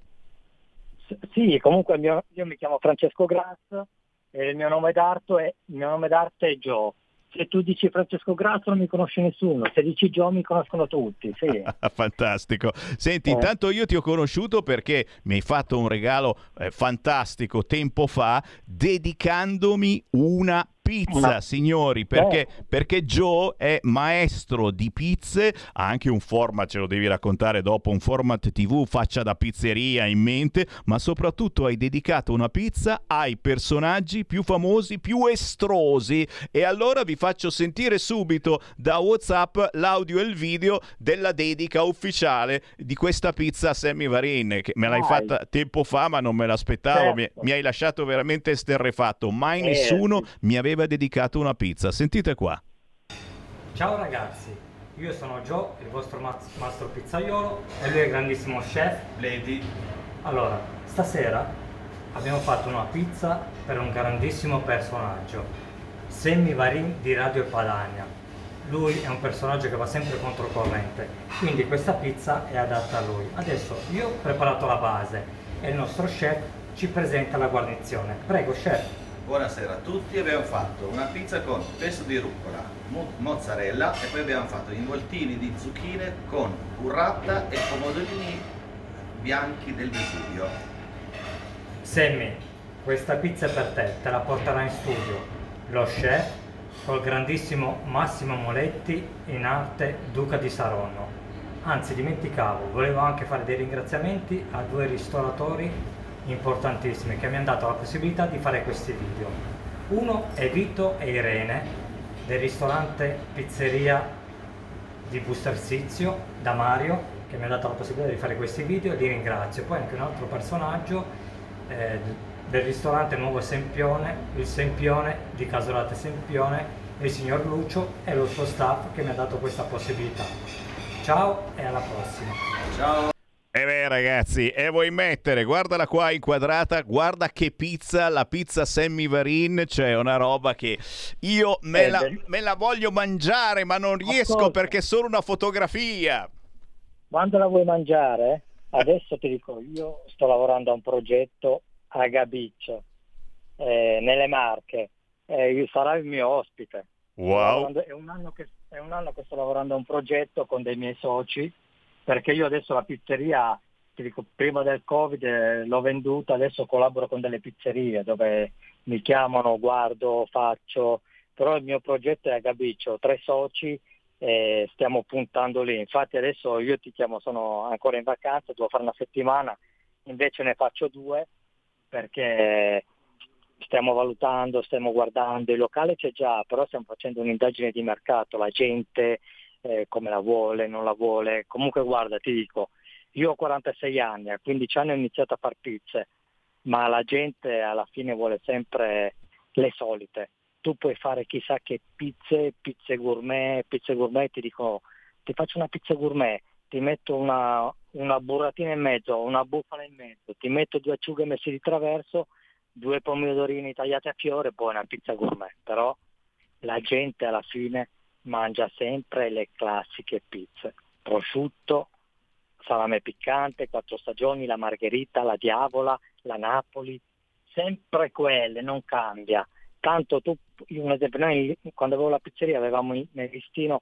S- Sì, comunque mio- io mi chiamo Francesco Grasso e il mio nome d'arte è, il mio nome d'arte è Joe. Se tu dici Francesco Grasso non mi conosce nessuno, se dici Joe mi conoscono tutti, sì. Fantastico. Senti, Eh. intanto io ti ho conosciuto perché mi hai fatto un regalo eh, fantastico tempo fa dedicandomi una pizza, signori, perché, Eh. perché Joe è maestro di pizze, ha anche un format, ce lo devi raccontare dopo, un format TV faccia da pizzeria in mente, ma soprattutto hai dedicato una pizza ai personaggi più famosi, più estrosi e allora vi faccio sentire subito da WhatsApp l'audio e il video della dedica ufficiale di questa pizza a Sammy Varin, che me l'hai Dai. fatta tempo fa ma non me l'aspettavo, mi, Certo. mi hai lasciato veramente esterrefatto, mai Eh, nessuno mi aveva dedicato una pizza. Sentite qua. Ciao ragazzi, io sono Joe, il vostro mastro pizzaiolo e lui è il grandissimo chef Lady. Allora, stasera abbiamo fatto una pizza per un grandissimo personaggio, Sammy Varin di Radio Padania. Lui è un personaggio che va sempre controcorrente, quindi questa pizza è adatta a lui. Adesso io ho preparato la base e il nostro chef ci presenta la guarnizione. Prego chef. Buonasera a tutti, abbiamo fatto una pizza con pesto di rucola, mo- mozzarella e poi abbiamo fatto involtini di zucchine con burrata e pomodorini bianchi del Vesuvio. Sammy, questa pizza è per te, te la porterà in studio lo chef col grandissimo Massimo Moletti in arte Duca di Saronno. Anzi, dimenticavo, volevo anche fare dei ringraziamenti a due ristoratori importantissimi che mi hanno dato la possibilità di fare questi video. Uno è Vito e Irene del ristorante Pizzeria di Bustersizio da Mario che mi ha dato la possibilità di fare questi video e li ringrazio. Poi anche un altro personaggio, eh, del ristorante Nuovo Sempione, il Sempione di Casolate Sempione, il signor Lucio e lo suo staff che mi ha dato questa possibilità. Ciao e alla prossima. Ciao. E beh ragazzi, e vuoi mettere, guardala qua inquadrata, guarda che pizza, la pizza Sammy Varin, c'è una roba che io me, Eh, la, me la voglio mangiare ma non riesco perché è solo una fotografia. Quando la vuoi mangiare? Adesso ti dico, io sto lavorando a un progetto a Gabiccio, eh, nelle Marche, eh, sarai il mio ospite. Wow. È un, anno che, è un anno che sto lavorando a un progetto con dei miei soci, perché io adesso la pizzeria, ti dico, prima del Covid eh, l'ho venduta, adesso collaboro con delle pizzerie dove mi chiamano, guardo, faccio, però il mio progetto è a Gabiccio, tre soci e stiamo puntando lì. Infatti adesso io ti chiamo, sono ancora in vacanza, devo fare una settimana, invece ne faccio due perché stiamo valutando, stiamo guardando, il locale c'è già, però stiamo facendo un'indagine di mercato, la gente eh, come la vuole, non la vuole. Comunque guarda, ti dico, io ho 46 anni, a 15 anni ho iniziato a far pizze, ma la gente alla fine vuole sempre le solite. Tu puoi fare chissà che pizze, pizze gourmet, pizze gourmet, ti dico, ti faccio una pizza gourmet, ti metto una, una burratina in mezzo, una bufala in mezzo, ti metto due acciughe messe di traverso, due pomodorini tagliati a fiore, poi una pizza gourmet. Però la gente alla fine mangia sempre le classiche pizze. Prosciutto, salame piccante, quattro stagioni, la margherita, la diavola, la Napoli, sempre quelle, non cambia. Tanto tu, un esempio, noi quando avevo la pizzeria avevamo nel listino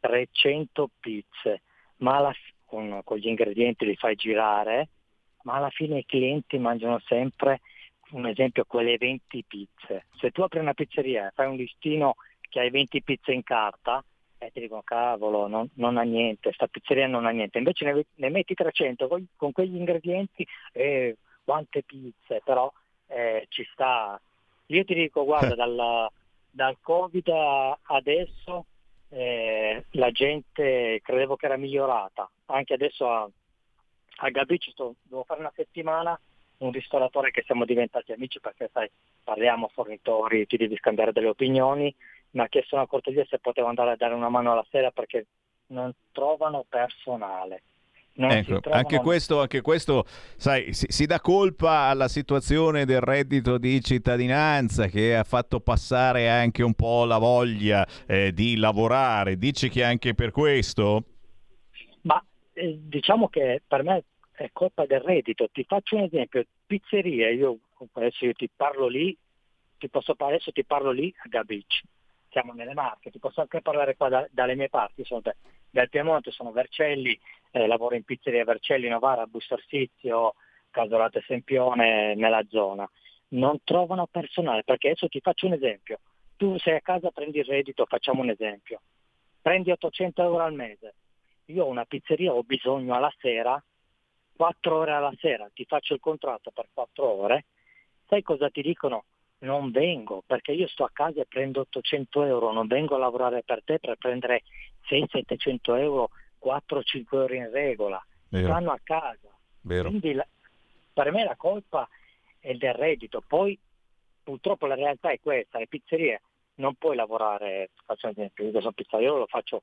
300 pizze, ma alla con, con gli ingredienti li fai girare, ma alla fine i clienti mangiano sempre, un esempio, quelle 20 pizze. Se tu apri una pizzeria e fai un listino che hai 20 pizze in carta, e ti dicono cavolo, non, non ha niente, sta pizzeria non ha niente. Invece ne, ne metti 300 con, con quegli ingredienti e quante pizze, però eh, ci sta. Io ti dico, guarda, dal, dal Covid adesso eh, la gente credevo che era migliorata. Anche adesso a, a Gabicci sto- devo fare una settimana un ristoratore che siamo diventati amici perché sai, parliamo fornitori, ti devi scambiare delle opinioni, mi ha chiesto una cortesia se potevo andare a dare una mano alla sera perché non trovano personale. Non Ecco, trovano- anche questo, anche questo, sai, si, si dà colpa alla situazione del reddito di cittadinanza che ha fatto passare anche un po' la voglia eh, di lavorare. Dici che anche per questo? Ma eh, diciamo che per me è colpa del reddito. Ti faccio un esempio, pizzerie, io adesso io ti parlo lì, ti posso parlare, adesso ti parlo lì a Gabicci, siamo nelle Marche, ti posso anche parlare qua da- dalle mie parti, sono da- del Piemonte, sono Vercelli, eh, lavoro in pizzeria Vercelli, Novara, Bustorsizio, Casolate Sempione, nella zona. Non trovano personale, perché adesso ti faccio un esempio. Tu sei a casa, prendi il reddito, facciamo un esempio. Prendi 800 euro al mese. Io ho una pizzeria, ho bisogno alla sera, 4 ore alla sera, ti faccio il contratto per 4 ore. Sai cosa ti dicono? Non vengo, perché io sto a casa e prendo 800 euro, non vengo a lavorare per te per prendere 600-700 euro, 4-5 euro in regola. Vero. Stanno a casa. Vero. Quindi la- per me la colpa è del reddito. Poi purtroppo la realtà è questa, le pizzerie non puoi lavorare, faccio un esempio, io sono pizzaiolo lo faccio,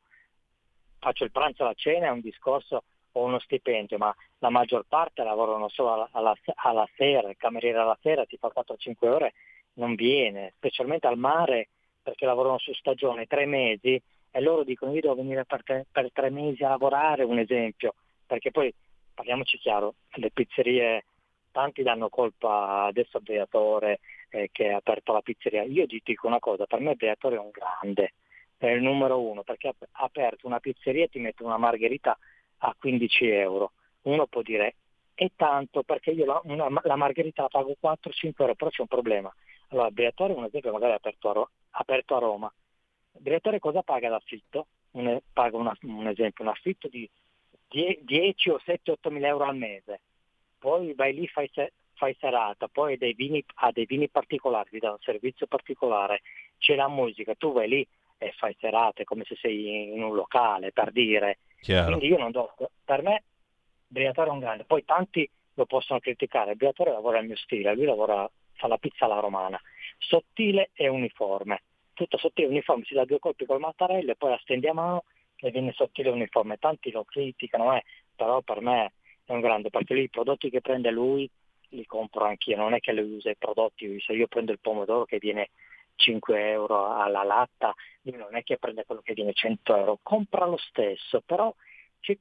faccio il pranzo la cena, è un discorso o uno stipendio, ma la maggior parte lavorano solo alla, alla- alla sera, il cameriere alla sera ti fa 4-5 ore, non viene, specialmente al mare perché lavorano su stagione tre mesi e loro dicono io devo venire per tre, per tre mesi a lavorare, un esempio, perché poi parliamoci chiaro, le pizzerie, tanti danno colpa adesso al Beatore eh, che ha aperto la pizzeria. Io ti dico una cosa, per me Beatore è un grande, è il numero uno, perché ha aperto una pizzeria e ti mette una margherita a 15 euro. Uno può dire è tanto perché io la, una- la margherita la pago 4-5 euro, però c'è un problema. Allora, il Beatore, un esempio, magari è aperto a, Ro- aperto a Roma. Il Beatore cosa paga d'affitto? Un, paga una- un esempio, un affitto di die- 10 o 7-8 mila euro al mese. Poi vai lì, fai, se- fai serata, poi dei vini, ha dei vini particolari, ti dà un servizio particolare, c'è la musica, tu vai lì e fai serate come se sei in un locale, per dire. Chiaro. Quindi io non do, per me Briatore è un grande, poi tanti lo possono criticare. Il Briatore lavora al mio stile, lui lavora, fa la pizza alla romana, sottile e uniforme. Tutto sottile e uniforme, si dà due colpi col mattarello e poi la stendi a mano e viene sottile e uniforme. Tanti lo criticano, eh, però per me è un grande, perché lì i prodotti che prende lui li compro anch'io, non è che lui usa i prodotti, se io prendo il pomodoro che viene 5 euro alla latta, lui non è che prende quello che viene 100 euro, compra lo stesso, però c'è,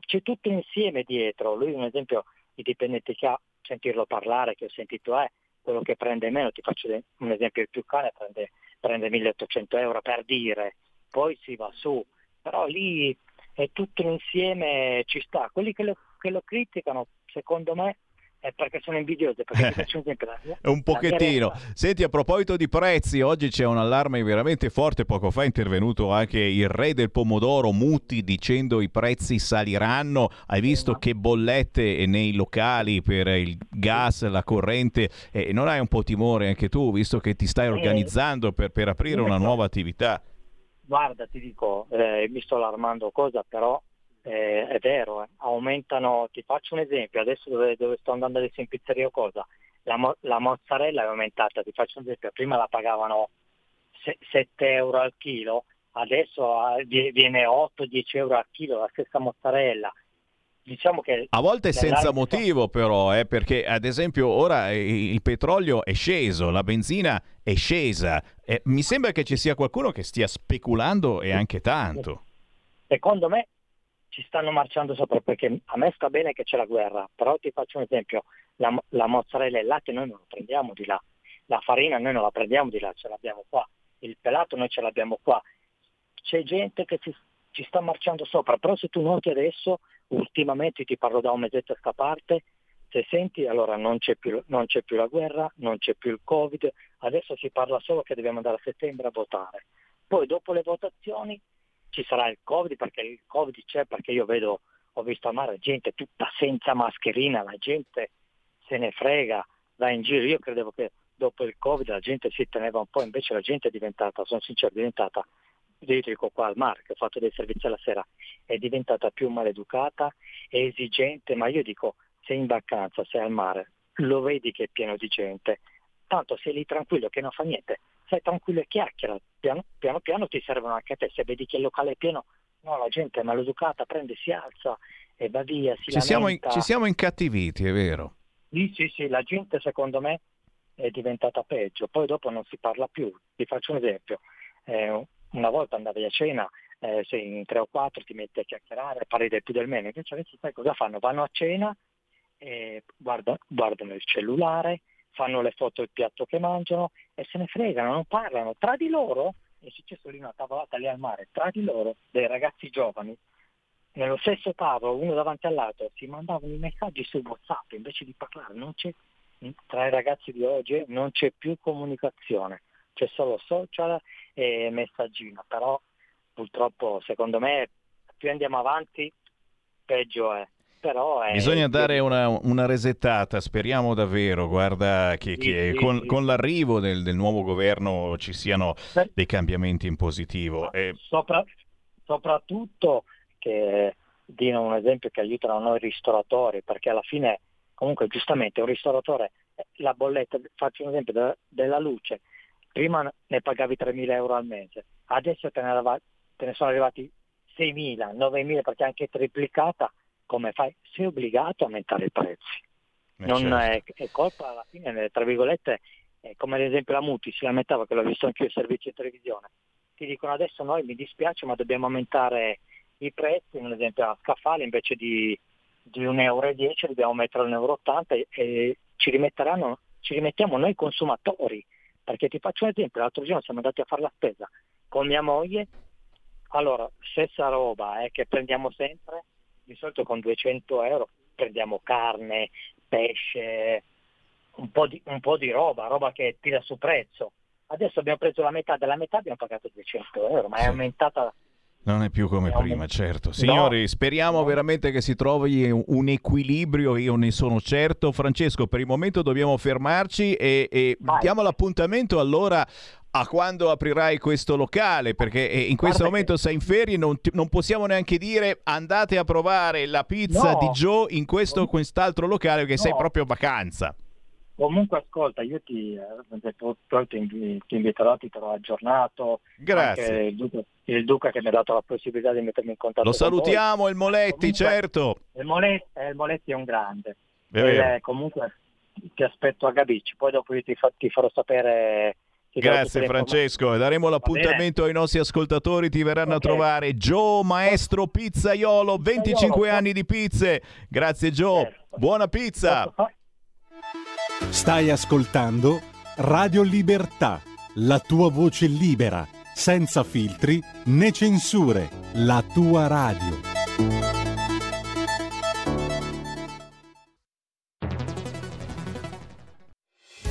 c'è tutto insieme dietro. Lui, un esempio, i dipendenti che ha, sentirlo parlare, che ho sentito è quello che prende meno, ti faccio un esempio, il più cane prende, prende 1800 euro per dire, poi si va su, però lì è tutto insieme, ci sta. Quelli che lo, che lo criticano, secondo me, è perché sono invidiosi. Perché un esempio. La, un pochettino. Senti, a proposito di prezzi, oggi c'è un allarme veramente forte. Poco fa è intervenuto anche il re del pomodoro Mutti dicendo i prezzi saliranno. Hai visto che bollette nei locali per il gas, la corrente. E non hai un po' timore anche tu, visto che ti stai organizzando per, per aprire una nuova attività? Guarda, ti dico, eh, mi sto allarmando cosa, però eh, è vero, eh. aumentano, ti faccio un esempio, adesso dove, dove sto andando adesso in pizzeria o cosa, la, mo- la, mozzarella è aumentata, ti faccio un esempio, prima la pagavano se- 7 euro al chilo, adesso ah, viene 8-10 euro al chilo la stessa mozzarella. Diciamo che a volte senza motivo però, eh, perché ad esempio ora il petrolio è sceso, la benzina è scesa, eh, mi sembra che ci sia qualcuno che stia speculando e anche tanto. Secondo me ci stanno marciando sopra perché a me sta bene che c'è la guerra, però ti faccio un esempio, la, la mozzarella e il latte noi non lo prendiamo di là, la farina noi non la prendiamo di là, ce l'abbiamo qua, il pelato noi ce l'abbiamo qua, c'è gente che ci, ci sta marciando sopra, però se tu noti adesso, ultimamente ti parlo da un mesetto a sta parte, se senti allora non c'è, più, non c'è più la guerra, non c'è più il covid, adesso si parla solo che dobbiamo andare a settembre a votare. Poi dopo le votazioni ci sarà il Covid perché il Covid c'è perché io vedo, ho visto a mare gente tutta senza mascherina, la gente se ne frega, va in giro. Io credevo che dopo il Covid la gente si teneva un po', invece la gente è diventata, sono sincero, è diventata, io dico qua al mare, che ho fatto dei servizi alla sera, è diventata più maleducata, è esigente, ma io dico, sei in vacanza, sei al mare, lo vedi che è pieno di gente, tanto sei lì tranquillo che non fa niente, stai tranquillo e chiacchiera, piano, piano piano ti servono anche a te, se vedi che il locale è pieno, no, la gente è maleducata, prende, si alza e va via, si ci siamo, in, ci siamo incattiviti, è vero. Sì, sì, sì, la gente secondo me è diventata peggio, poi dopo non si parla più. Ti faccio un esempio, eh, una volta andavi a cena, eh, se in tre o quattro ti metti a chiacchierare, parli del più del meno, invece adesso sai cosa fanno? Vanno a cena, e guarda, guardano il cellulare, fanno le foto del piatto che mangiano e se ne fregano, non parlano. Tra di loro, è successo lì una tavolata lì al mare, tra di loro, dei ragazzi giovani, nello stesso tavolo, uno davanti all'altro, si mandavano i messaggi su WhatsApp invece di parlare. Tra i ragazzi di oggi non c'è più comunicazione, c'è solo social e messaggino, però purtroppo secondo me più andiamo avanti peggio è però è... Bisogna dare una, una, resettata, speriamo davvero, guarda che, che sì, con, sì. con, l'arrivo del, del, nuovo governo ci siano dei cambiamenti in positivo. E... Sopra, soprattutto che diano un esempio che aiutano noi ristoratori, perché alla fine comunque giustamente un ristoratore, eh, la bolletta, faccio un esempio della, della luce, prima ne pagavi 3.000 euro al mese, adesso te ne, arriva, te ne sono arrivati 6.000, 9.000 perché anche triplicata come fai? Sei obbligato a aumentare i prezzi. Eh non certo. è, è, colpa alla fine, tra virgolette, come ad esempio la Muti si lamentava, che l'ho visto anche io in servizio di televisione. Ti dicono adesso noi mi dispiace ma dobbiamo aumentare i prezzi, ad esempio a scaffale invece di, di 1,10 euro dobbiamo mettere 1,80 euro e, e ci rimetteranno, ci rimettiamo noi consumatori. Perché ti faccio un esempio, l'altro giorno siamo andati a fare la spesa con mia moglie, allora stessa roba eh, che prendiamo sempre, di solito con 200 euro prendiamo carne, pesce, un po, di, un po' di roba, roba che tira su prezzo. Adesso abbiamo preso la metà della metà, abbiamo pagato 200 euro, ma sì. è aumentata non è più come prima, certo. Signori, no. speriamo veramente che si trovi un equilibrio, io ne sono certo. Francesco, per il momento dobbiamo fermarci e, e diamo l'appuntamento allora a quando aprirai questo locale, perché eh, in questo Guarda momento sei in ferie, non, ti- non possiamo neanche dire andate a provare la pizza No. di Joe in questo o quest'altro locale perché sei No. proprio a vacanza. Comunque ascolta, io ti, eh, ti, ti inviterò, ti terrò aggiornato. Grazie. Il Duca, il Duca che mi ha dato la possibilità di mettermi in contatto Lo con voi. salutiamo, il Moletti, Comunque- certo. Il Moletti, eh, il Moletti è un grande. È E, comunque ti aspetto a Gabicci, poi dopo io ti, fa- ti farò sapere. Grazie Francesco, daremo l'appuntamento ai nostri ascoltatori, ti verranno a trovare Joe Maestro Pizzaiolo, 25 anni di pizze. Grazie Joe, Certo. buona pizza. Stai ascoltando Radio Libertà, la tua voce libera, senza filtri né censure, la tua radio.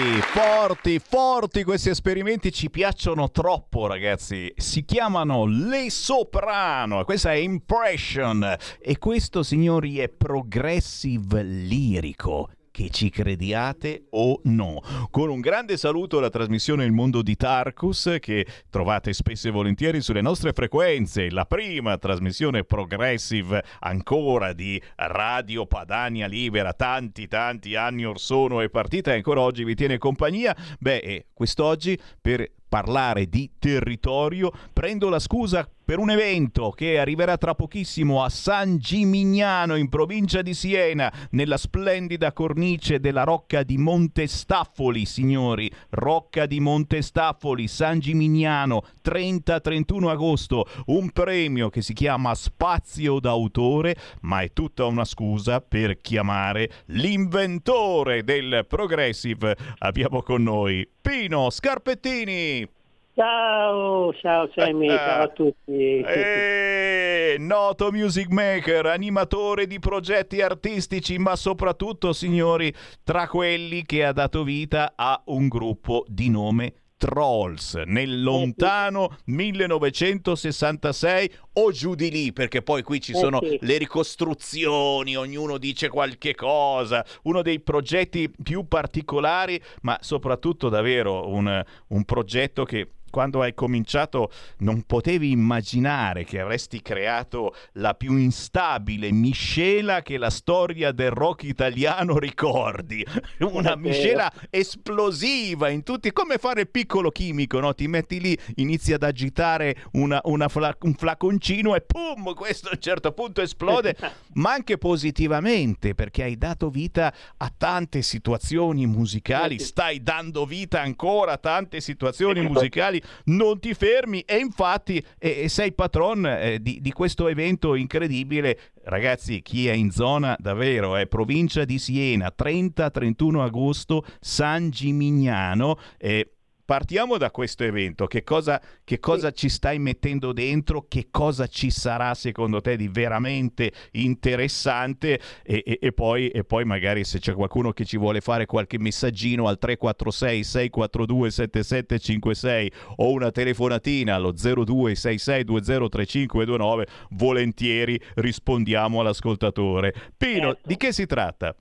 Forti, forti, questi esperimenti ci piacciono troppo ragazzi. Si chiamano Le Soprano, questa è Impression e questo signori è progressive lirico che ci crediate o no. Con un grande saluto alla trasmissione Il Mondo di Tarkus che trovate spesso e volentieri sulle nostre frequenze, la prima trasmissione progressive ancora di Radio Padania Libera, tanti tanti anni or sono è partita e ancora oggi vi tiene compagnia. Beh, quest'oggi per parlare di territorio prendo la scusa per un evento che arriverà tra pochissimo a San Gimignano in provincia di Siena, nella splendida cornice della Rocca di Montestaffoli, signori. Rocca di Montestaffoli, San Gimignano, 30-31 agosto. Un premio che si chiama Spazio d'autore, ma è tutta una scusa per chiamare l'inventore del Progressive. Abbiamo con noi Pino Scarpettini. Ciao, ciao Sammy, ciao a tutti. Eh, noto music maker, animatore di progetti artistici, ma soprattutto, signori, tra quelli che ha dato vita a un gruppo di nome Trolls. Nel lontano 1966 o giù di lì perché poi qui ci Eh sono le ricostruzioni ognuno dice qualche cosa. Uno dei progetti più particolari ma soprattutto davvero un, un progetto che quando hai cominciato non potevi immaginare che avresti creato la più instabile miscela che la storia del rock italiano ricordi. Una miscela esplosiva in tutti, come fare piccolo chimico, no? Ti metti lì, inizi ad agitare una- una fla- un flaconcino e pum, questo a un certo punto esplode, ma anche positivamente perché hai dato vita a tante situazioni musicali, stai dando vita ancora a tante situazioni musicali, non ti fermi e infatti eh, sei patron eh, di, di questo evento incredibile. Ragazzi, chi è in zona davvero è provincia di Siena, 30-31 agosto, San Gimignano. eh, Partiamo da questo evento, che cosa, che cosa ci stai mettendo dentro, che cosa ci sarà secondo te di veramente interessante e, e- e poi, e poi magari se c'è qualcuno che ci vuole fare qualche messaggino al 346 642 7756 o una telefonatina allo 0266203529, volentieri rispondiamo all'ascoltatore. Pino, di che si tratta?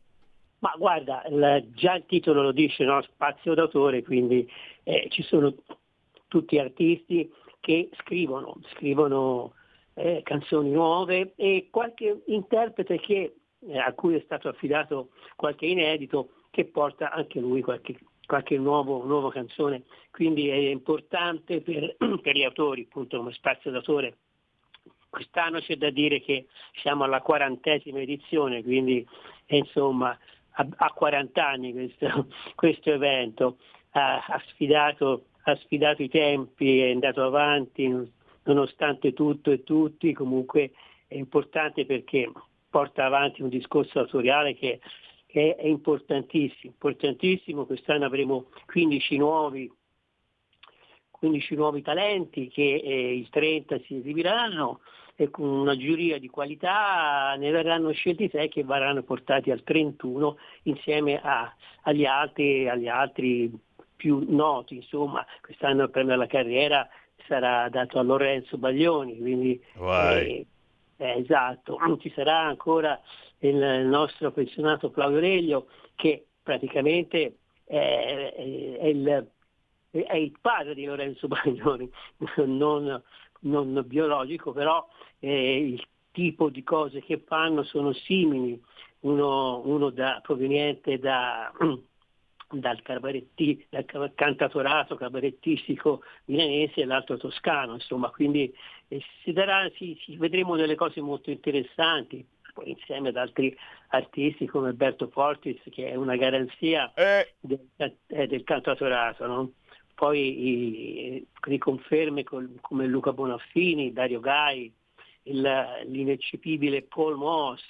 Ma guarda, il- già il titolo lo dice, no? spazio d'autore, quindi eh, ci sono tutti artisti che scrivono, scrivono eh, canzoni nuove e qualche interprete che, eh, a cui è stato affidato qualche inedito che porta anche lui qualche, qualche nuovo, nuova canzone. Quindi è importante per, per gli autori, appunto come spazio d'autore. Quest'anno c'è da dire che siamo alla quarantesima edizione, quindi insomma a, a 40 anni questo, questo evento ha, ha sfidato, ha sfidato i tempi, è andato avanti nonostante tutto e tutti, comunque è importante perché porta avanti un discorso autoriale che, che è importantissimo, importantissimo. Quest'anno avremo 15 nuovi 15 nuovi talenti che eh, il 30 si esibiranno e con una giuria di qualità ne verranno scelti 6 che verranno portati al 31 insieme a- agli, altri, agli altri più noti. Insomma, quest'anno il premio alla carriera sarà dato a Lorenzo Baglioni, quindi eh, eh, esatto, ci sarà ancora il nostro pensionato Claudio Reglio che praticamente è, è- è il, è il padre di Lorenzo Baglioni, non, non biologico, però eh, il tipo di cose che fanno sono simili, uno, uno da- proveniente da, dal, cabaretti, dal ca- cantatorato cabarettistico milanese e l'altro toscano, insomma, quindi eh, si darà, si- si- vedremo delle cose molto interessanti, insieme ad altri artisti come Alberto Fortis che è una garanzia del, eh, del cantatorato, no? poi i- riconferme col- come Luca Bonaffini, Dario Gai, il- l'ineccepibile Paul Moss,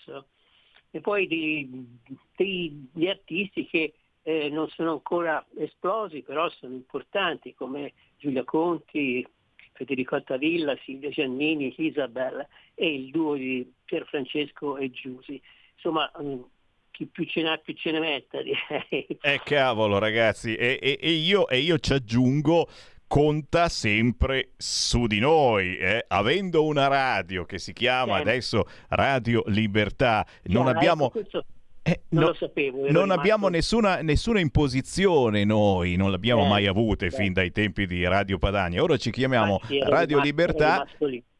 e poi di artisti che eh, non sono ancora esplosi, però sono importanti, come Giulia Conti, Federico Altavilla, Silvia Giannini, Isabel e il duo di Pierfrancesco e Giusi. Insomma, mm, chi più ce n'ha più ce ne metta, direi. Eh cavolo ragazzi, e, e- e io, e io ci aggiungo, conta sempre su di noi, eh. avendo una radio che si chiama adesso Radio Libertà, non abbiamo... ecco, questo eh, non no- lo sapevo. non rimasto- abbiamo nessuna, nessuna imposizione noi, non l'abbiamo Eh, mai avute beh. fin dai tempi di Radio Padania. Ora ci chiamiamo Infatti Radio rimasto- Libertà.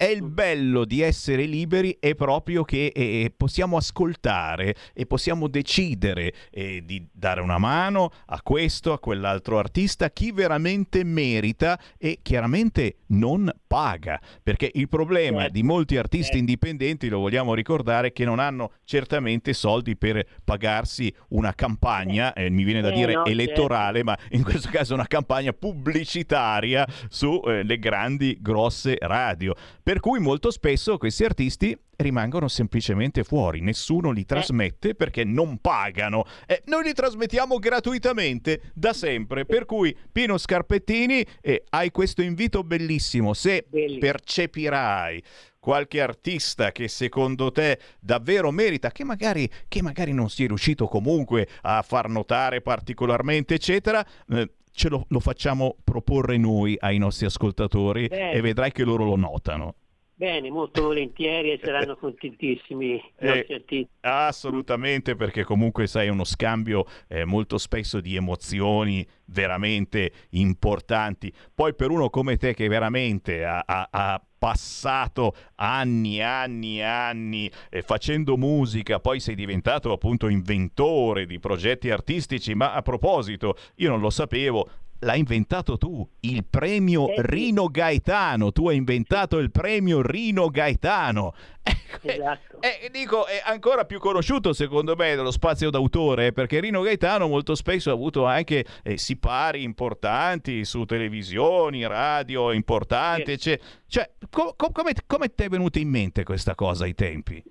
È il bello di essere liberi è proprio che eh, possiamo ascoltare e possiamo decidere eh, di dare una mano a questo, a quell'altro artista, chi veramente merita e chiaramente non paga. Perché il problema Certo. di molti artisti indipendenti, lo vogliamo ricordare, che non hanno certamente soldi per pagarsi una campagna, eh, mi viene da Eh, dire no, elettorale, ma in questo caso una campagna pubblicitaria sulle grandi, grosse radio. Per cui molto spesso questi artisti rimangono semplicemente fuori, nessuno li trasmette perché non pagano. E noi li trasmettiamo gratuitamente da sempre. Per cui, Pino Scarpettini, eh, hai questo invito bellissimo. Se percepirai qualche artista che secondo te davvero merita, che magari, che magari non si è riuscito comunque a far notare particolarmente, eccetera, eh, ce lo, lo facciamo proporre noi ai nostri ascoltatori Bene. e vedrai che loro lo notano. Bene, molto volentieri e saranno contentissimi i Eh, nostri artisti. Assolutamente, perché comunque sai è uno scambio eh, molto spesso di emozioni veramente importanti. Poi per uno come te che veramente ha, ha- ha passato anni e anni e anni eh, facendo musica, poi sei diventato appunto inventore di progetti artistici, ma a proposito, io non lo sapevo, L'hai inventato tu, il premio Rino Gaetano. Tu hai inventato il premio Rino Gaetano. Esatto. E dico, è ancora più conosciuto secondo me dello spazio d'autore, eh, perché Rino Gaetano molto spesso ha avuto anche eh, sipari importanti su televisioni, radio importanti, ecce- cioè, co- co- come, come ti è venuta in mente questa cosa ai tempi?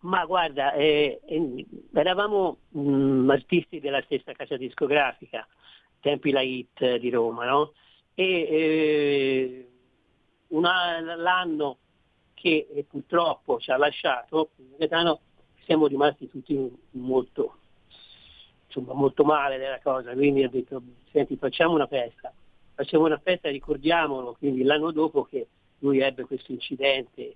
Ma guarda, eh, eh, eravamo mm, artisti della stessa casa discografica, tempi la hit eh, di Roma, no? E eh, una- l'anno che eh, purtroppo ci ha lasciato, Gaetano, siamo rimasti tutti molto, insomma, molto male della cosa, quindi ho detto, senti, facciamo una festa, facciamo una festa, ricordiamolo, quindi l'anno dopo che lui ebbe questo incidente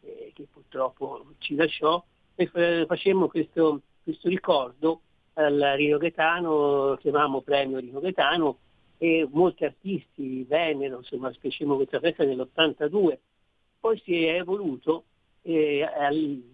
eh, che purtroppo ci lasciò, e fa- facemmo questo, questo ricordo al Rino Gaetano, chiamavamo premio Rino Gaetano, e molti artisti vennero, insomma, facemmo questa festa nell'82, poi si è evoluto e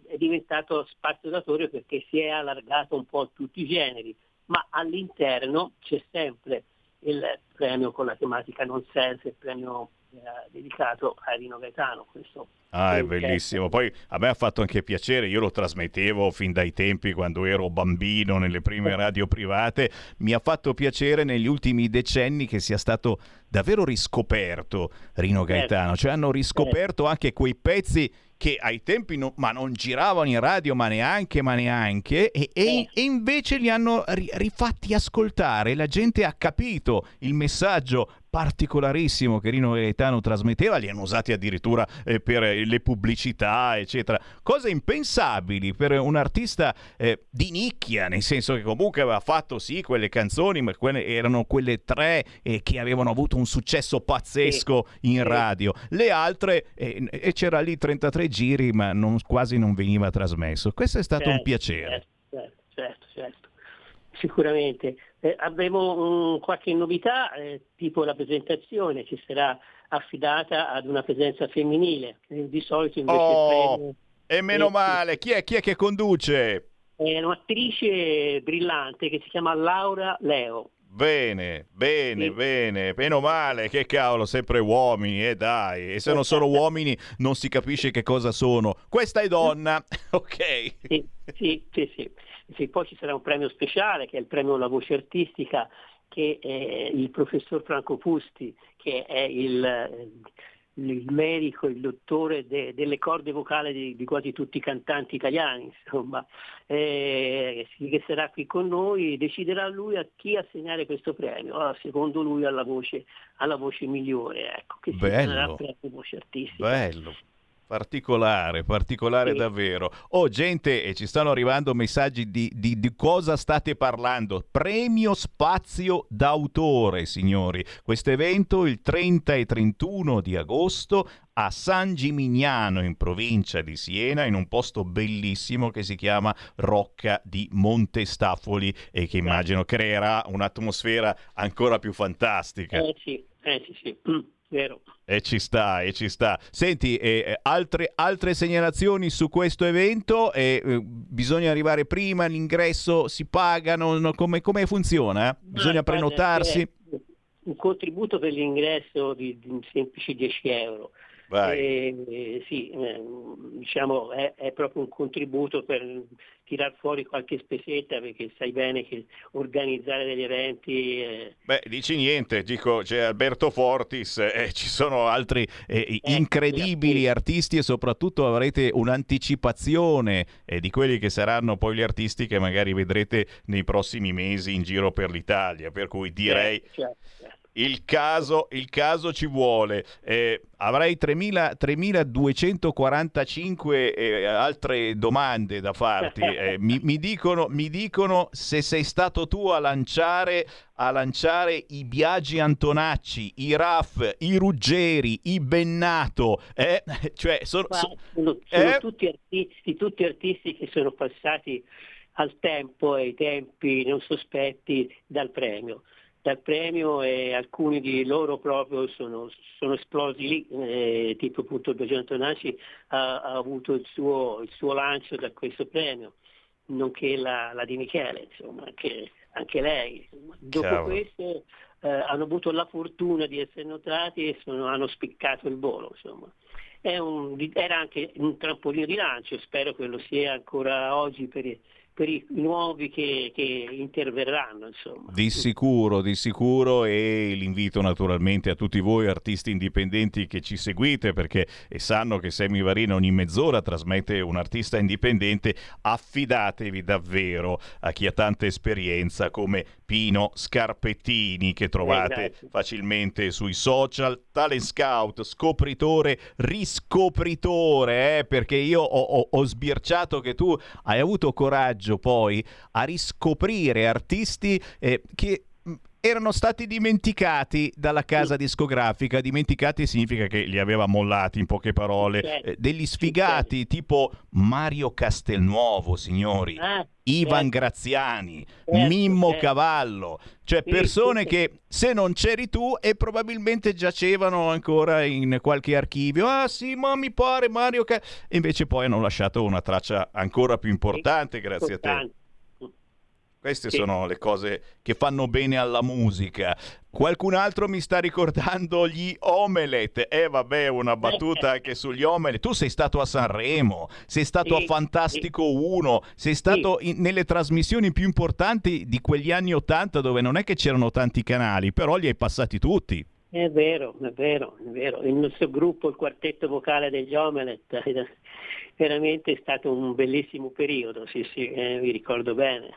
è diventato spazio d'autore perché si è allargato un po' a tutti i generi, ma all'interno c'è sempre il premio con la tematica nonsense, il premio eh, dedicato a Rino Gaetano. Questo Ah, è bellissimo. Poi a me ha fatto anche piacere, io lo trasmettevo fin dai tempi quando ero bambino nelle prime radio private. Mi ha fatto piacere negli ultimi decenni che sia stato davvero riscoperto Rino Gaetano, cioè hanno riscoperto anche quei pezzi che ai tempi no- ma non giravano in radio, ma neanche, ma neanche, e, e- e invece li hanno ri- rifatti ascoltare. La gente ha capito il messaggio particolarissimo che Rino Gaetano trasmetteva, li hanno usati addirittura eh, per eh, le pubblicità, eccetera. Cose impensabili per un artista eh, di nicchia, nel senso che comunque aveva fatto sì quelle canzoni, ma quelle erano quelle tre eh, che avevano avuto un successo pazzesco in radio. Le altre, eh, e c'era lì 33 giri, ma non- quasi non veniva trasmesso. Questo è stato un Certo, piacere. Certo, certo, certo. Sicuramente. Eh, avremo mm, qualche novità, eh, tipo la presentazione che sarà affidata ad una presenza femminile. Eh, di solito invece Oh, premio e meno male. Chi è, chi è che conduce? è un'attrice brillante che si chiama Laura Leo. Bene, bene, bene, meno male, che cavolo, sempre uomini, eh dai, e se non sono uomini non si capisce che cosa sono. Questa è donna, ok. Sì, sì, sì, sì. Sì, Poi ci sarà un premio speciale che è il premio alla voce artistica che è il professor Franco Pusti, che è il, eh, il medico, il dottore de- delle corde vocali di, di quasi tutti i cantanti italiani, insomma, eh, che sarà qui con noi, deciderà lui a chi assegnare questo premio, ah, secondo lui alla voce, alla voce migliore, ecco, che si Bello. chiamerà premio voce artistica. Bello. Particolare, particolare Sì. davvero. Oh, gente, e ci stanno arrivando messaggi di, di- di cosa state parlando. Premio Spazio d'autore, signori. Questo evento il 30 e 31 di agosto a San Gimignano, in provincia di Siena, in un posto bellissimo che si chiama Rocca di Montestafoli e che immagino creerà un'atmosfera ancora più fantastica. Eh sì, eh sì, sì, Mm, vero. E ci sta, e ci sta. Senti, eh, eh, altre, altre segnalazioni su questo evento? Eh, eh, bisogna arrivare prima, l'ingresso si pagano, no, come, come funziona? eh? Bisogna prenotarsi? c'è Un contributo per l'ingresso di, di semplici 10 euro. Eh, eh, sì, eh, diciamo è, è proprio un contributo per tirar fuori qualche spesetta perché sai bene che organizzare degli eventi eh, Beh, dici niente, dico, c'è Alberto Fortis, eh, ci sono altri eh, incredibili artisti e soprattutto avrete un'anticipazione eh, di quelli che saranno poi gli artisti che magari vedrete nei prossimi mesi in giro per l'Italia, per cui direi... certo. Il caso, il caso ci vuole. Eh, avrei 3000 3245 eh, altre domande da farti. Eh, mi, mi dicono, mi dicono se sei stato tu a lanciare, a lanciare i Biagi Antonacci, i Raff, i Ruggeri, i Bennato. eh? Cioè, sono, sono, sono eh? tutti, artisti, tutti artisti che sono passati al tempo e ai tempi non sospetti dal premio. Dal premio e alcuni di loro proprio sono, sono esplosi lì, eh, tipo appunto il Biagio Antonacci ha, ha avuto il suo, il suo lancio da questo premio, nonché la, la Di Michele, insomma, anche, anche lei. Dopo Cavolo. questo eh, hanno avuto la fortuna di essere notati e sono- hanno spiccato il volo. Insomma. Un- era anche un trampolino di lancio, spero che lo sia ancora oggi per, per i nuovi che, che interverranno. Insomma. Di sicuro, di sicuro e l'invito naturalmente a tutti voi artisti indipendenti che ci seguite perché e sanno che Sammy Varina ogni mezz'ora trasmette un artista indipendente, affidatevi davvero a chi ha tanta esperienza come Pino Scarpettini che trovate grazie. facilmente sui social, talent scout, scopritore, riscopritore, eh, perché io ho, ho- ho sbirciato che tu hai avuto coraggio poi a riscoprire artisti eh, che erano stati dimenticati dalla casa discografica, dimenticati significa che li aveva mollati in poche parole, Certo. eh, degli sfigati tipo Mario Castelnuovo, signori, Ah, Ivan certo. Graziani, Certo, Mimmo. Cavallo, cioè persone che se non c'eri tu e probabilmente giacevano ancora in qualche archivio. Ah sì, ma mi pare Mario Ca-" e invece poi hanno lasciato una traccia ancora più importante grazie a te. Queste Sì. sono le cose che fanno bene alla musica. Qualcun altro mi sta ricordando gli Omelet. Eh vabbè, una battuta anche sugli Omelet. Tu sei stato a Sanremo, sei stato Sì, a Fantastico 1, sei stato in- nelle trasmissioni più importanti di quegli anni 80 dove non è che c'erano tanti canali, però li hai passati tutti. È vero, è vero, è vero. Il nostro gruppo, il quartetto vocale degli Omelet, è veramente stato un bellissimo periodo, sì, sì, eh, mi ricordo bene.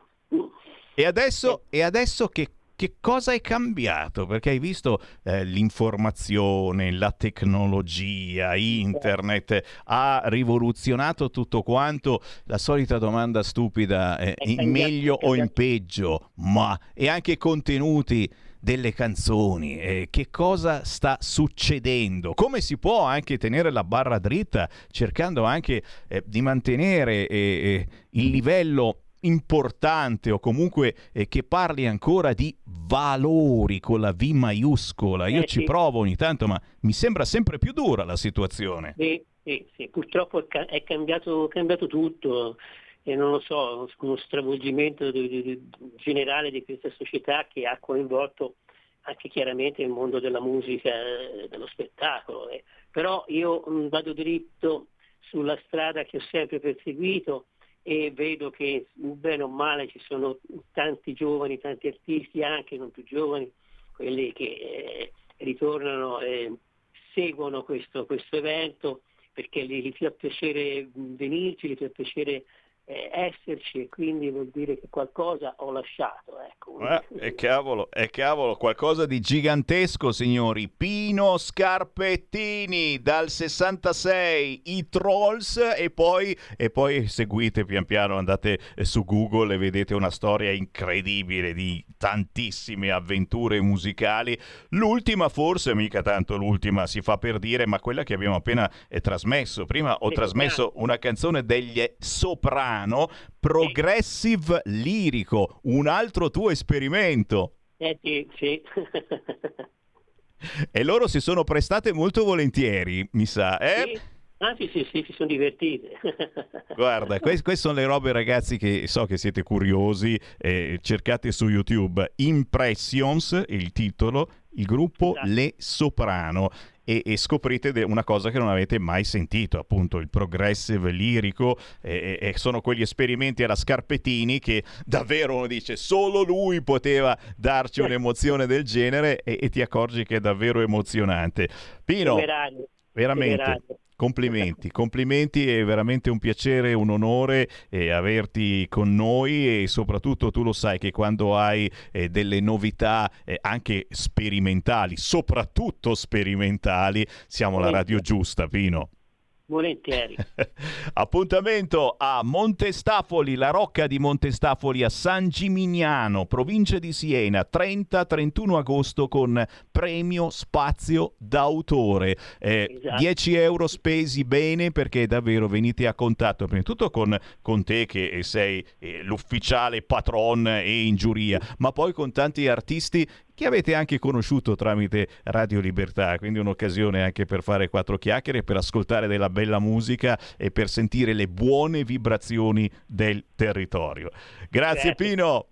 E adesso, e adesso che, che cosa è cambiato? Perché hai visto eh, l'informazione, la tecnologia, internet ha rivoluzionato tutto quanto. La solita domanda stupida, eh, in meglio o in peggio? Ma e anche i contenuti delle canzoni, eh, che cosa sta succedendo? Come si può anche tenere la barra dritta cercando anche eh, di mantenere eh, eh, il livello importante o comunque eh, che parli ancora di valori con la V maiuscola. Io Eh, ci sì. provo ogni tanto, ma mi sembra sempre più dura la situazione. Sì, sì, sì. Purtroppo è, ca- è cambiato, è cambiato tutto e non lo so, uno stravolgimento di- di- di- generale di questa società che ha coinvolto anche chiaramente il mondo della musica, dello spettacolo. eh. Però io mh, vado dritto sulla strada che ho sempre perseguito e vedo che bene o male ci sono tanti giovani, tanti artisti, anche non più giovani, quelli che eh, ritornano e seguono questo, questo evento perché gli, fa piacere venirci, gli fa piacere eh, esserci e quindi vuol dire che qualcosa ho lasciato. Ecco. Eh, e cavolo, e cavolo, qualcosa di gigantesco, signori. Pino Scarpettini dal 66, i Trolls e poi, e poi seguite pian piano, andate su Google e vedete una storia incredibile di tantissime avventure musicali. L'ultima forse, mica tanto l'ultima, si fa per dire, ma quella che abbiamo appena eh, trasmesso. Prima ho trasmesso una canzone degli Soprano, progressive lirico, un altro tuo esperimento. Eh, sì, sì. E loro si sono prestate molto volentieri, mi sa. Eh? Sì. Ah sì sì sì, si sono divertite. Guarda, que- queste sono le robe ragazzi che so che siete curiosi, eh, cercate su YouTube Impressions, il titolo, il gruppo Esatto. Le Soprano e, e scoprite de- una cosa che non avete mai sentito, appunto il progressive lirico e, e- sono quegli esperimenti alla Scarpettini che davvero uno dice solo lui poteva darci un'emozione del genere e, e ti accorgi che è davvero emozionante. Pino. Veramente. Complimenti, complimenti, è veramente un piacere, un onore eh, averti con noi e soprattutto tu lo sai che quando hai eh, delle novità eh, anche sperimentali, soprattutto sperimentali, siamo la radio giusta, Pino. Volentieri. Appuntamento a Montestafoli, la rocca di Montestafoli a San Gimignano, provincia di Siena, 30-31 agosto con premio spazio d'autore. Eh, Esatto. 10 euro spesi bene perché davvero venite a contatto prima di tutto con, con te che sei eh, l'ufficiale patron e in giuria, ma poi con tanti artisti che avete anche conosciuto tramite Radio Libertà, quindi un'occasione anche per fare quattro chiacchiere, per ascoltare della bella musica e per sentire le buone vibrazioni del territorio. Grazie Certo. Pino.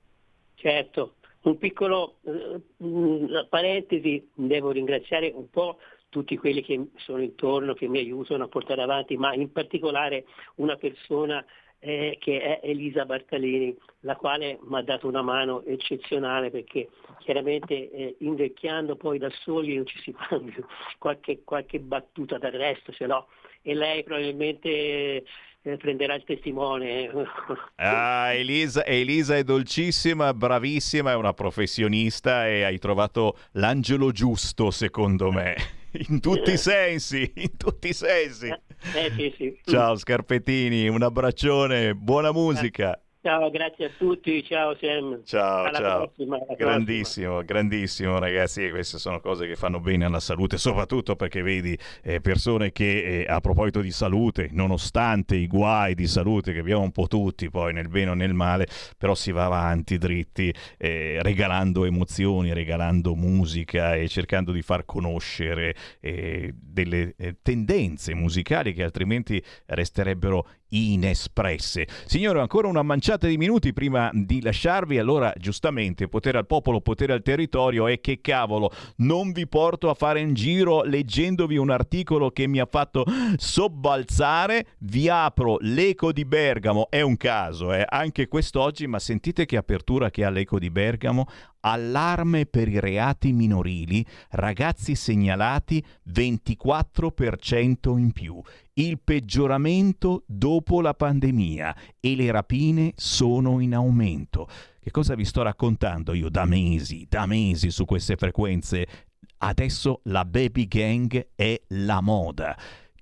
Certo, un piccolo eh, mh, parentesi, devo ringraziare un po' tutti quelli che sono intorno, che mi aiutano a portare avanti, ma in particolare una persona eh, che è Elisa Bartalini, la quale mi ha dato una mano eccezionale perché chiaramente eh, invecchiando poi da soli non ci si fa più qualche, qualche battuta d'arresto, se no, e lei probabilmente eh, prenderà il testimone. Ah, Elisa, Elisa è dolcissima, bravissima, è una professionista e hai trovato l'angelo giusto, secondo me. In tutti i sensi, in tutti i sensi. Eh, sì, sì. Ciao Scarpettini, un abbraccione, buona musica. Ciao, grazie a tutti, ciao Sam. Ciao, Alla ciao. prossima, alla Grandissimo, grandissimo ragazzi, queste sono cose che fanno bene alla salute, soprattutto perché vedi eh, persone che eh, a proposito di salute, nonostante i guai di salute che abbiamo un po' tutti poi nel bene o nel male, però si va avanti dritti, eh, regalando emozioni, regalando musica e cercando di far conoscere eh, delle eh, tendenze musicali che altrimenti resterebbero inespresse. Signore, ancora una manciata di minuti prima di lasciarvi, allora giustamente potere al popolo, potere al territorio e che cavolo, non vi porto a fare in giro leggendovi un articolo che mi ha fatto sobbalzare, vi apro l'Eco di Bergamo, è un caso, eh, anche quest'oggi, ma sentite che apertura che ha l'Eco di Bergamo, allarme per i reati minorili, ragazzi segnalati 24% in più. Il peggioramento dopo la pandemia e le rapine sono in aumento. Che cosa vi sto raccontando io da mesi, da mesi su queste frequenze? Adesso la baby gang è la moda.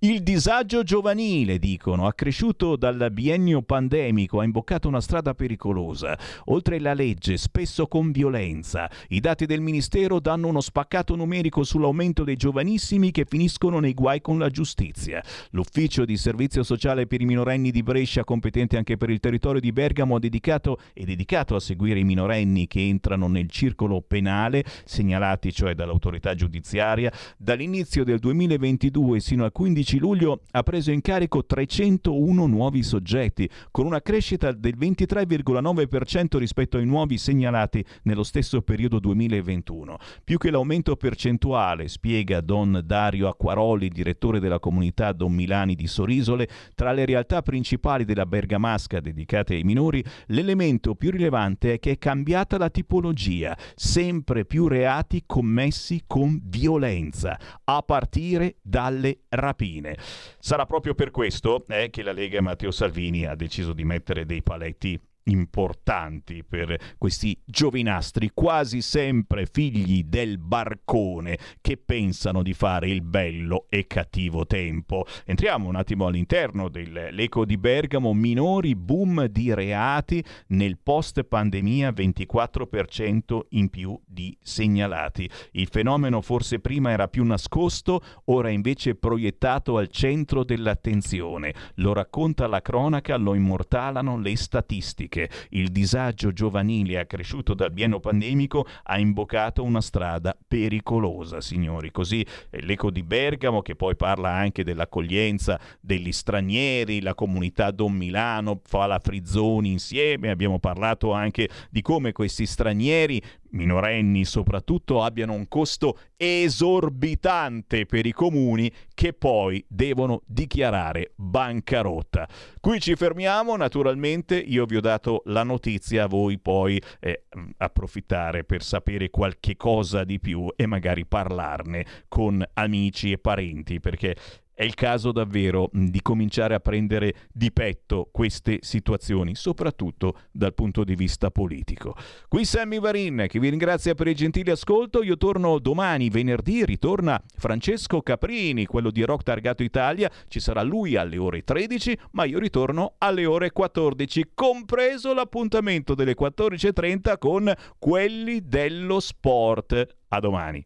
Il disagio giovanile, dicono, accresciuto dal biennio pandemico, ha imboccato una strada pericolosa. Oltre la legge, spesso con violenza. I dati del Ministero danno uno spaccato numerico sull'aumento dei giovanissimi che finiscono nei guai con la giustizia. L'ufficio di servizio sociale per i minorenni di Brescia, competente anche per il territorio di Bergamo, dedicato, è dedicato a seguire i minorenni che entrano nel circolo penale, segnalati cioè dall'autorità giudiziaria. Dall'inizio del 2022 sino al 15 luglio ha preso in carico 301 nuovi soggetti, con una crescita del 23,9% rispetto ai nuovi segnalati nello stesso periodo 2021. Più che l'aumento percentuale, spiega Don Dario Acquaroli, direttore della comunità Don Milani di Sorisole, tra le realtà principali della Bergamasca dedicate ai minori, l'elemento più rilevante è che è cambiata la tipologia, sempre più reati commessi con violenza, a partire dalle rapine. Fine. Sarà proprio per questo eh, che la Lega e Matteo Salvini ha deciso di mettere dei paletti importanti per questi giovinastri, quasi sempre figli del barcone, che pensano di fare il bello e cattivo tempo. Entriamo un attimo all'interno dell'eco di Bergamo, minori boom di reati nel post pandemia, 24% in più di segnalati. Il fenomeno forse prima era più nascosto, ora invece proiettato al centro dell'attenzione. Lo racconta la cronaca, lo immortalano le statistiche economiche. Il disagio giovanile accresciuto dal bieno pandemico ha imboccato una strada pericolosa, signori. Così eh, l'eco di Bergamo, che poi parla anche dell'accoglienza degli stranieri, la comunità Don Milano fa la Frizzoni insieme, abbiamo parlato anche di come questi stranieri minorenni soprattutto abbiano un costo esorbitante per i comuni che poi devono dichiarare bancarotta. Qui ci fermiamo, naturalmente io vi ho dato la notizia, voi poi eh, approfittare per sapere qualche cosa di più e magari parlarne con amici e parenti perché è il caso davvero di cominciare a prendere di petto queste situazioni, soprattutto dal punto di vista politico. Qui Sammy Varin che vi ringrazia per il gentile ascolto. Io torno domani, venerdì, ritorna Francesco Caprini, quello di Rock Targato Italia. Ci sarà lui alle ore 13, ma io ritorno alle ore 14, compreso l'appuntamento delle 14.30 con quelli dello sport. A domani.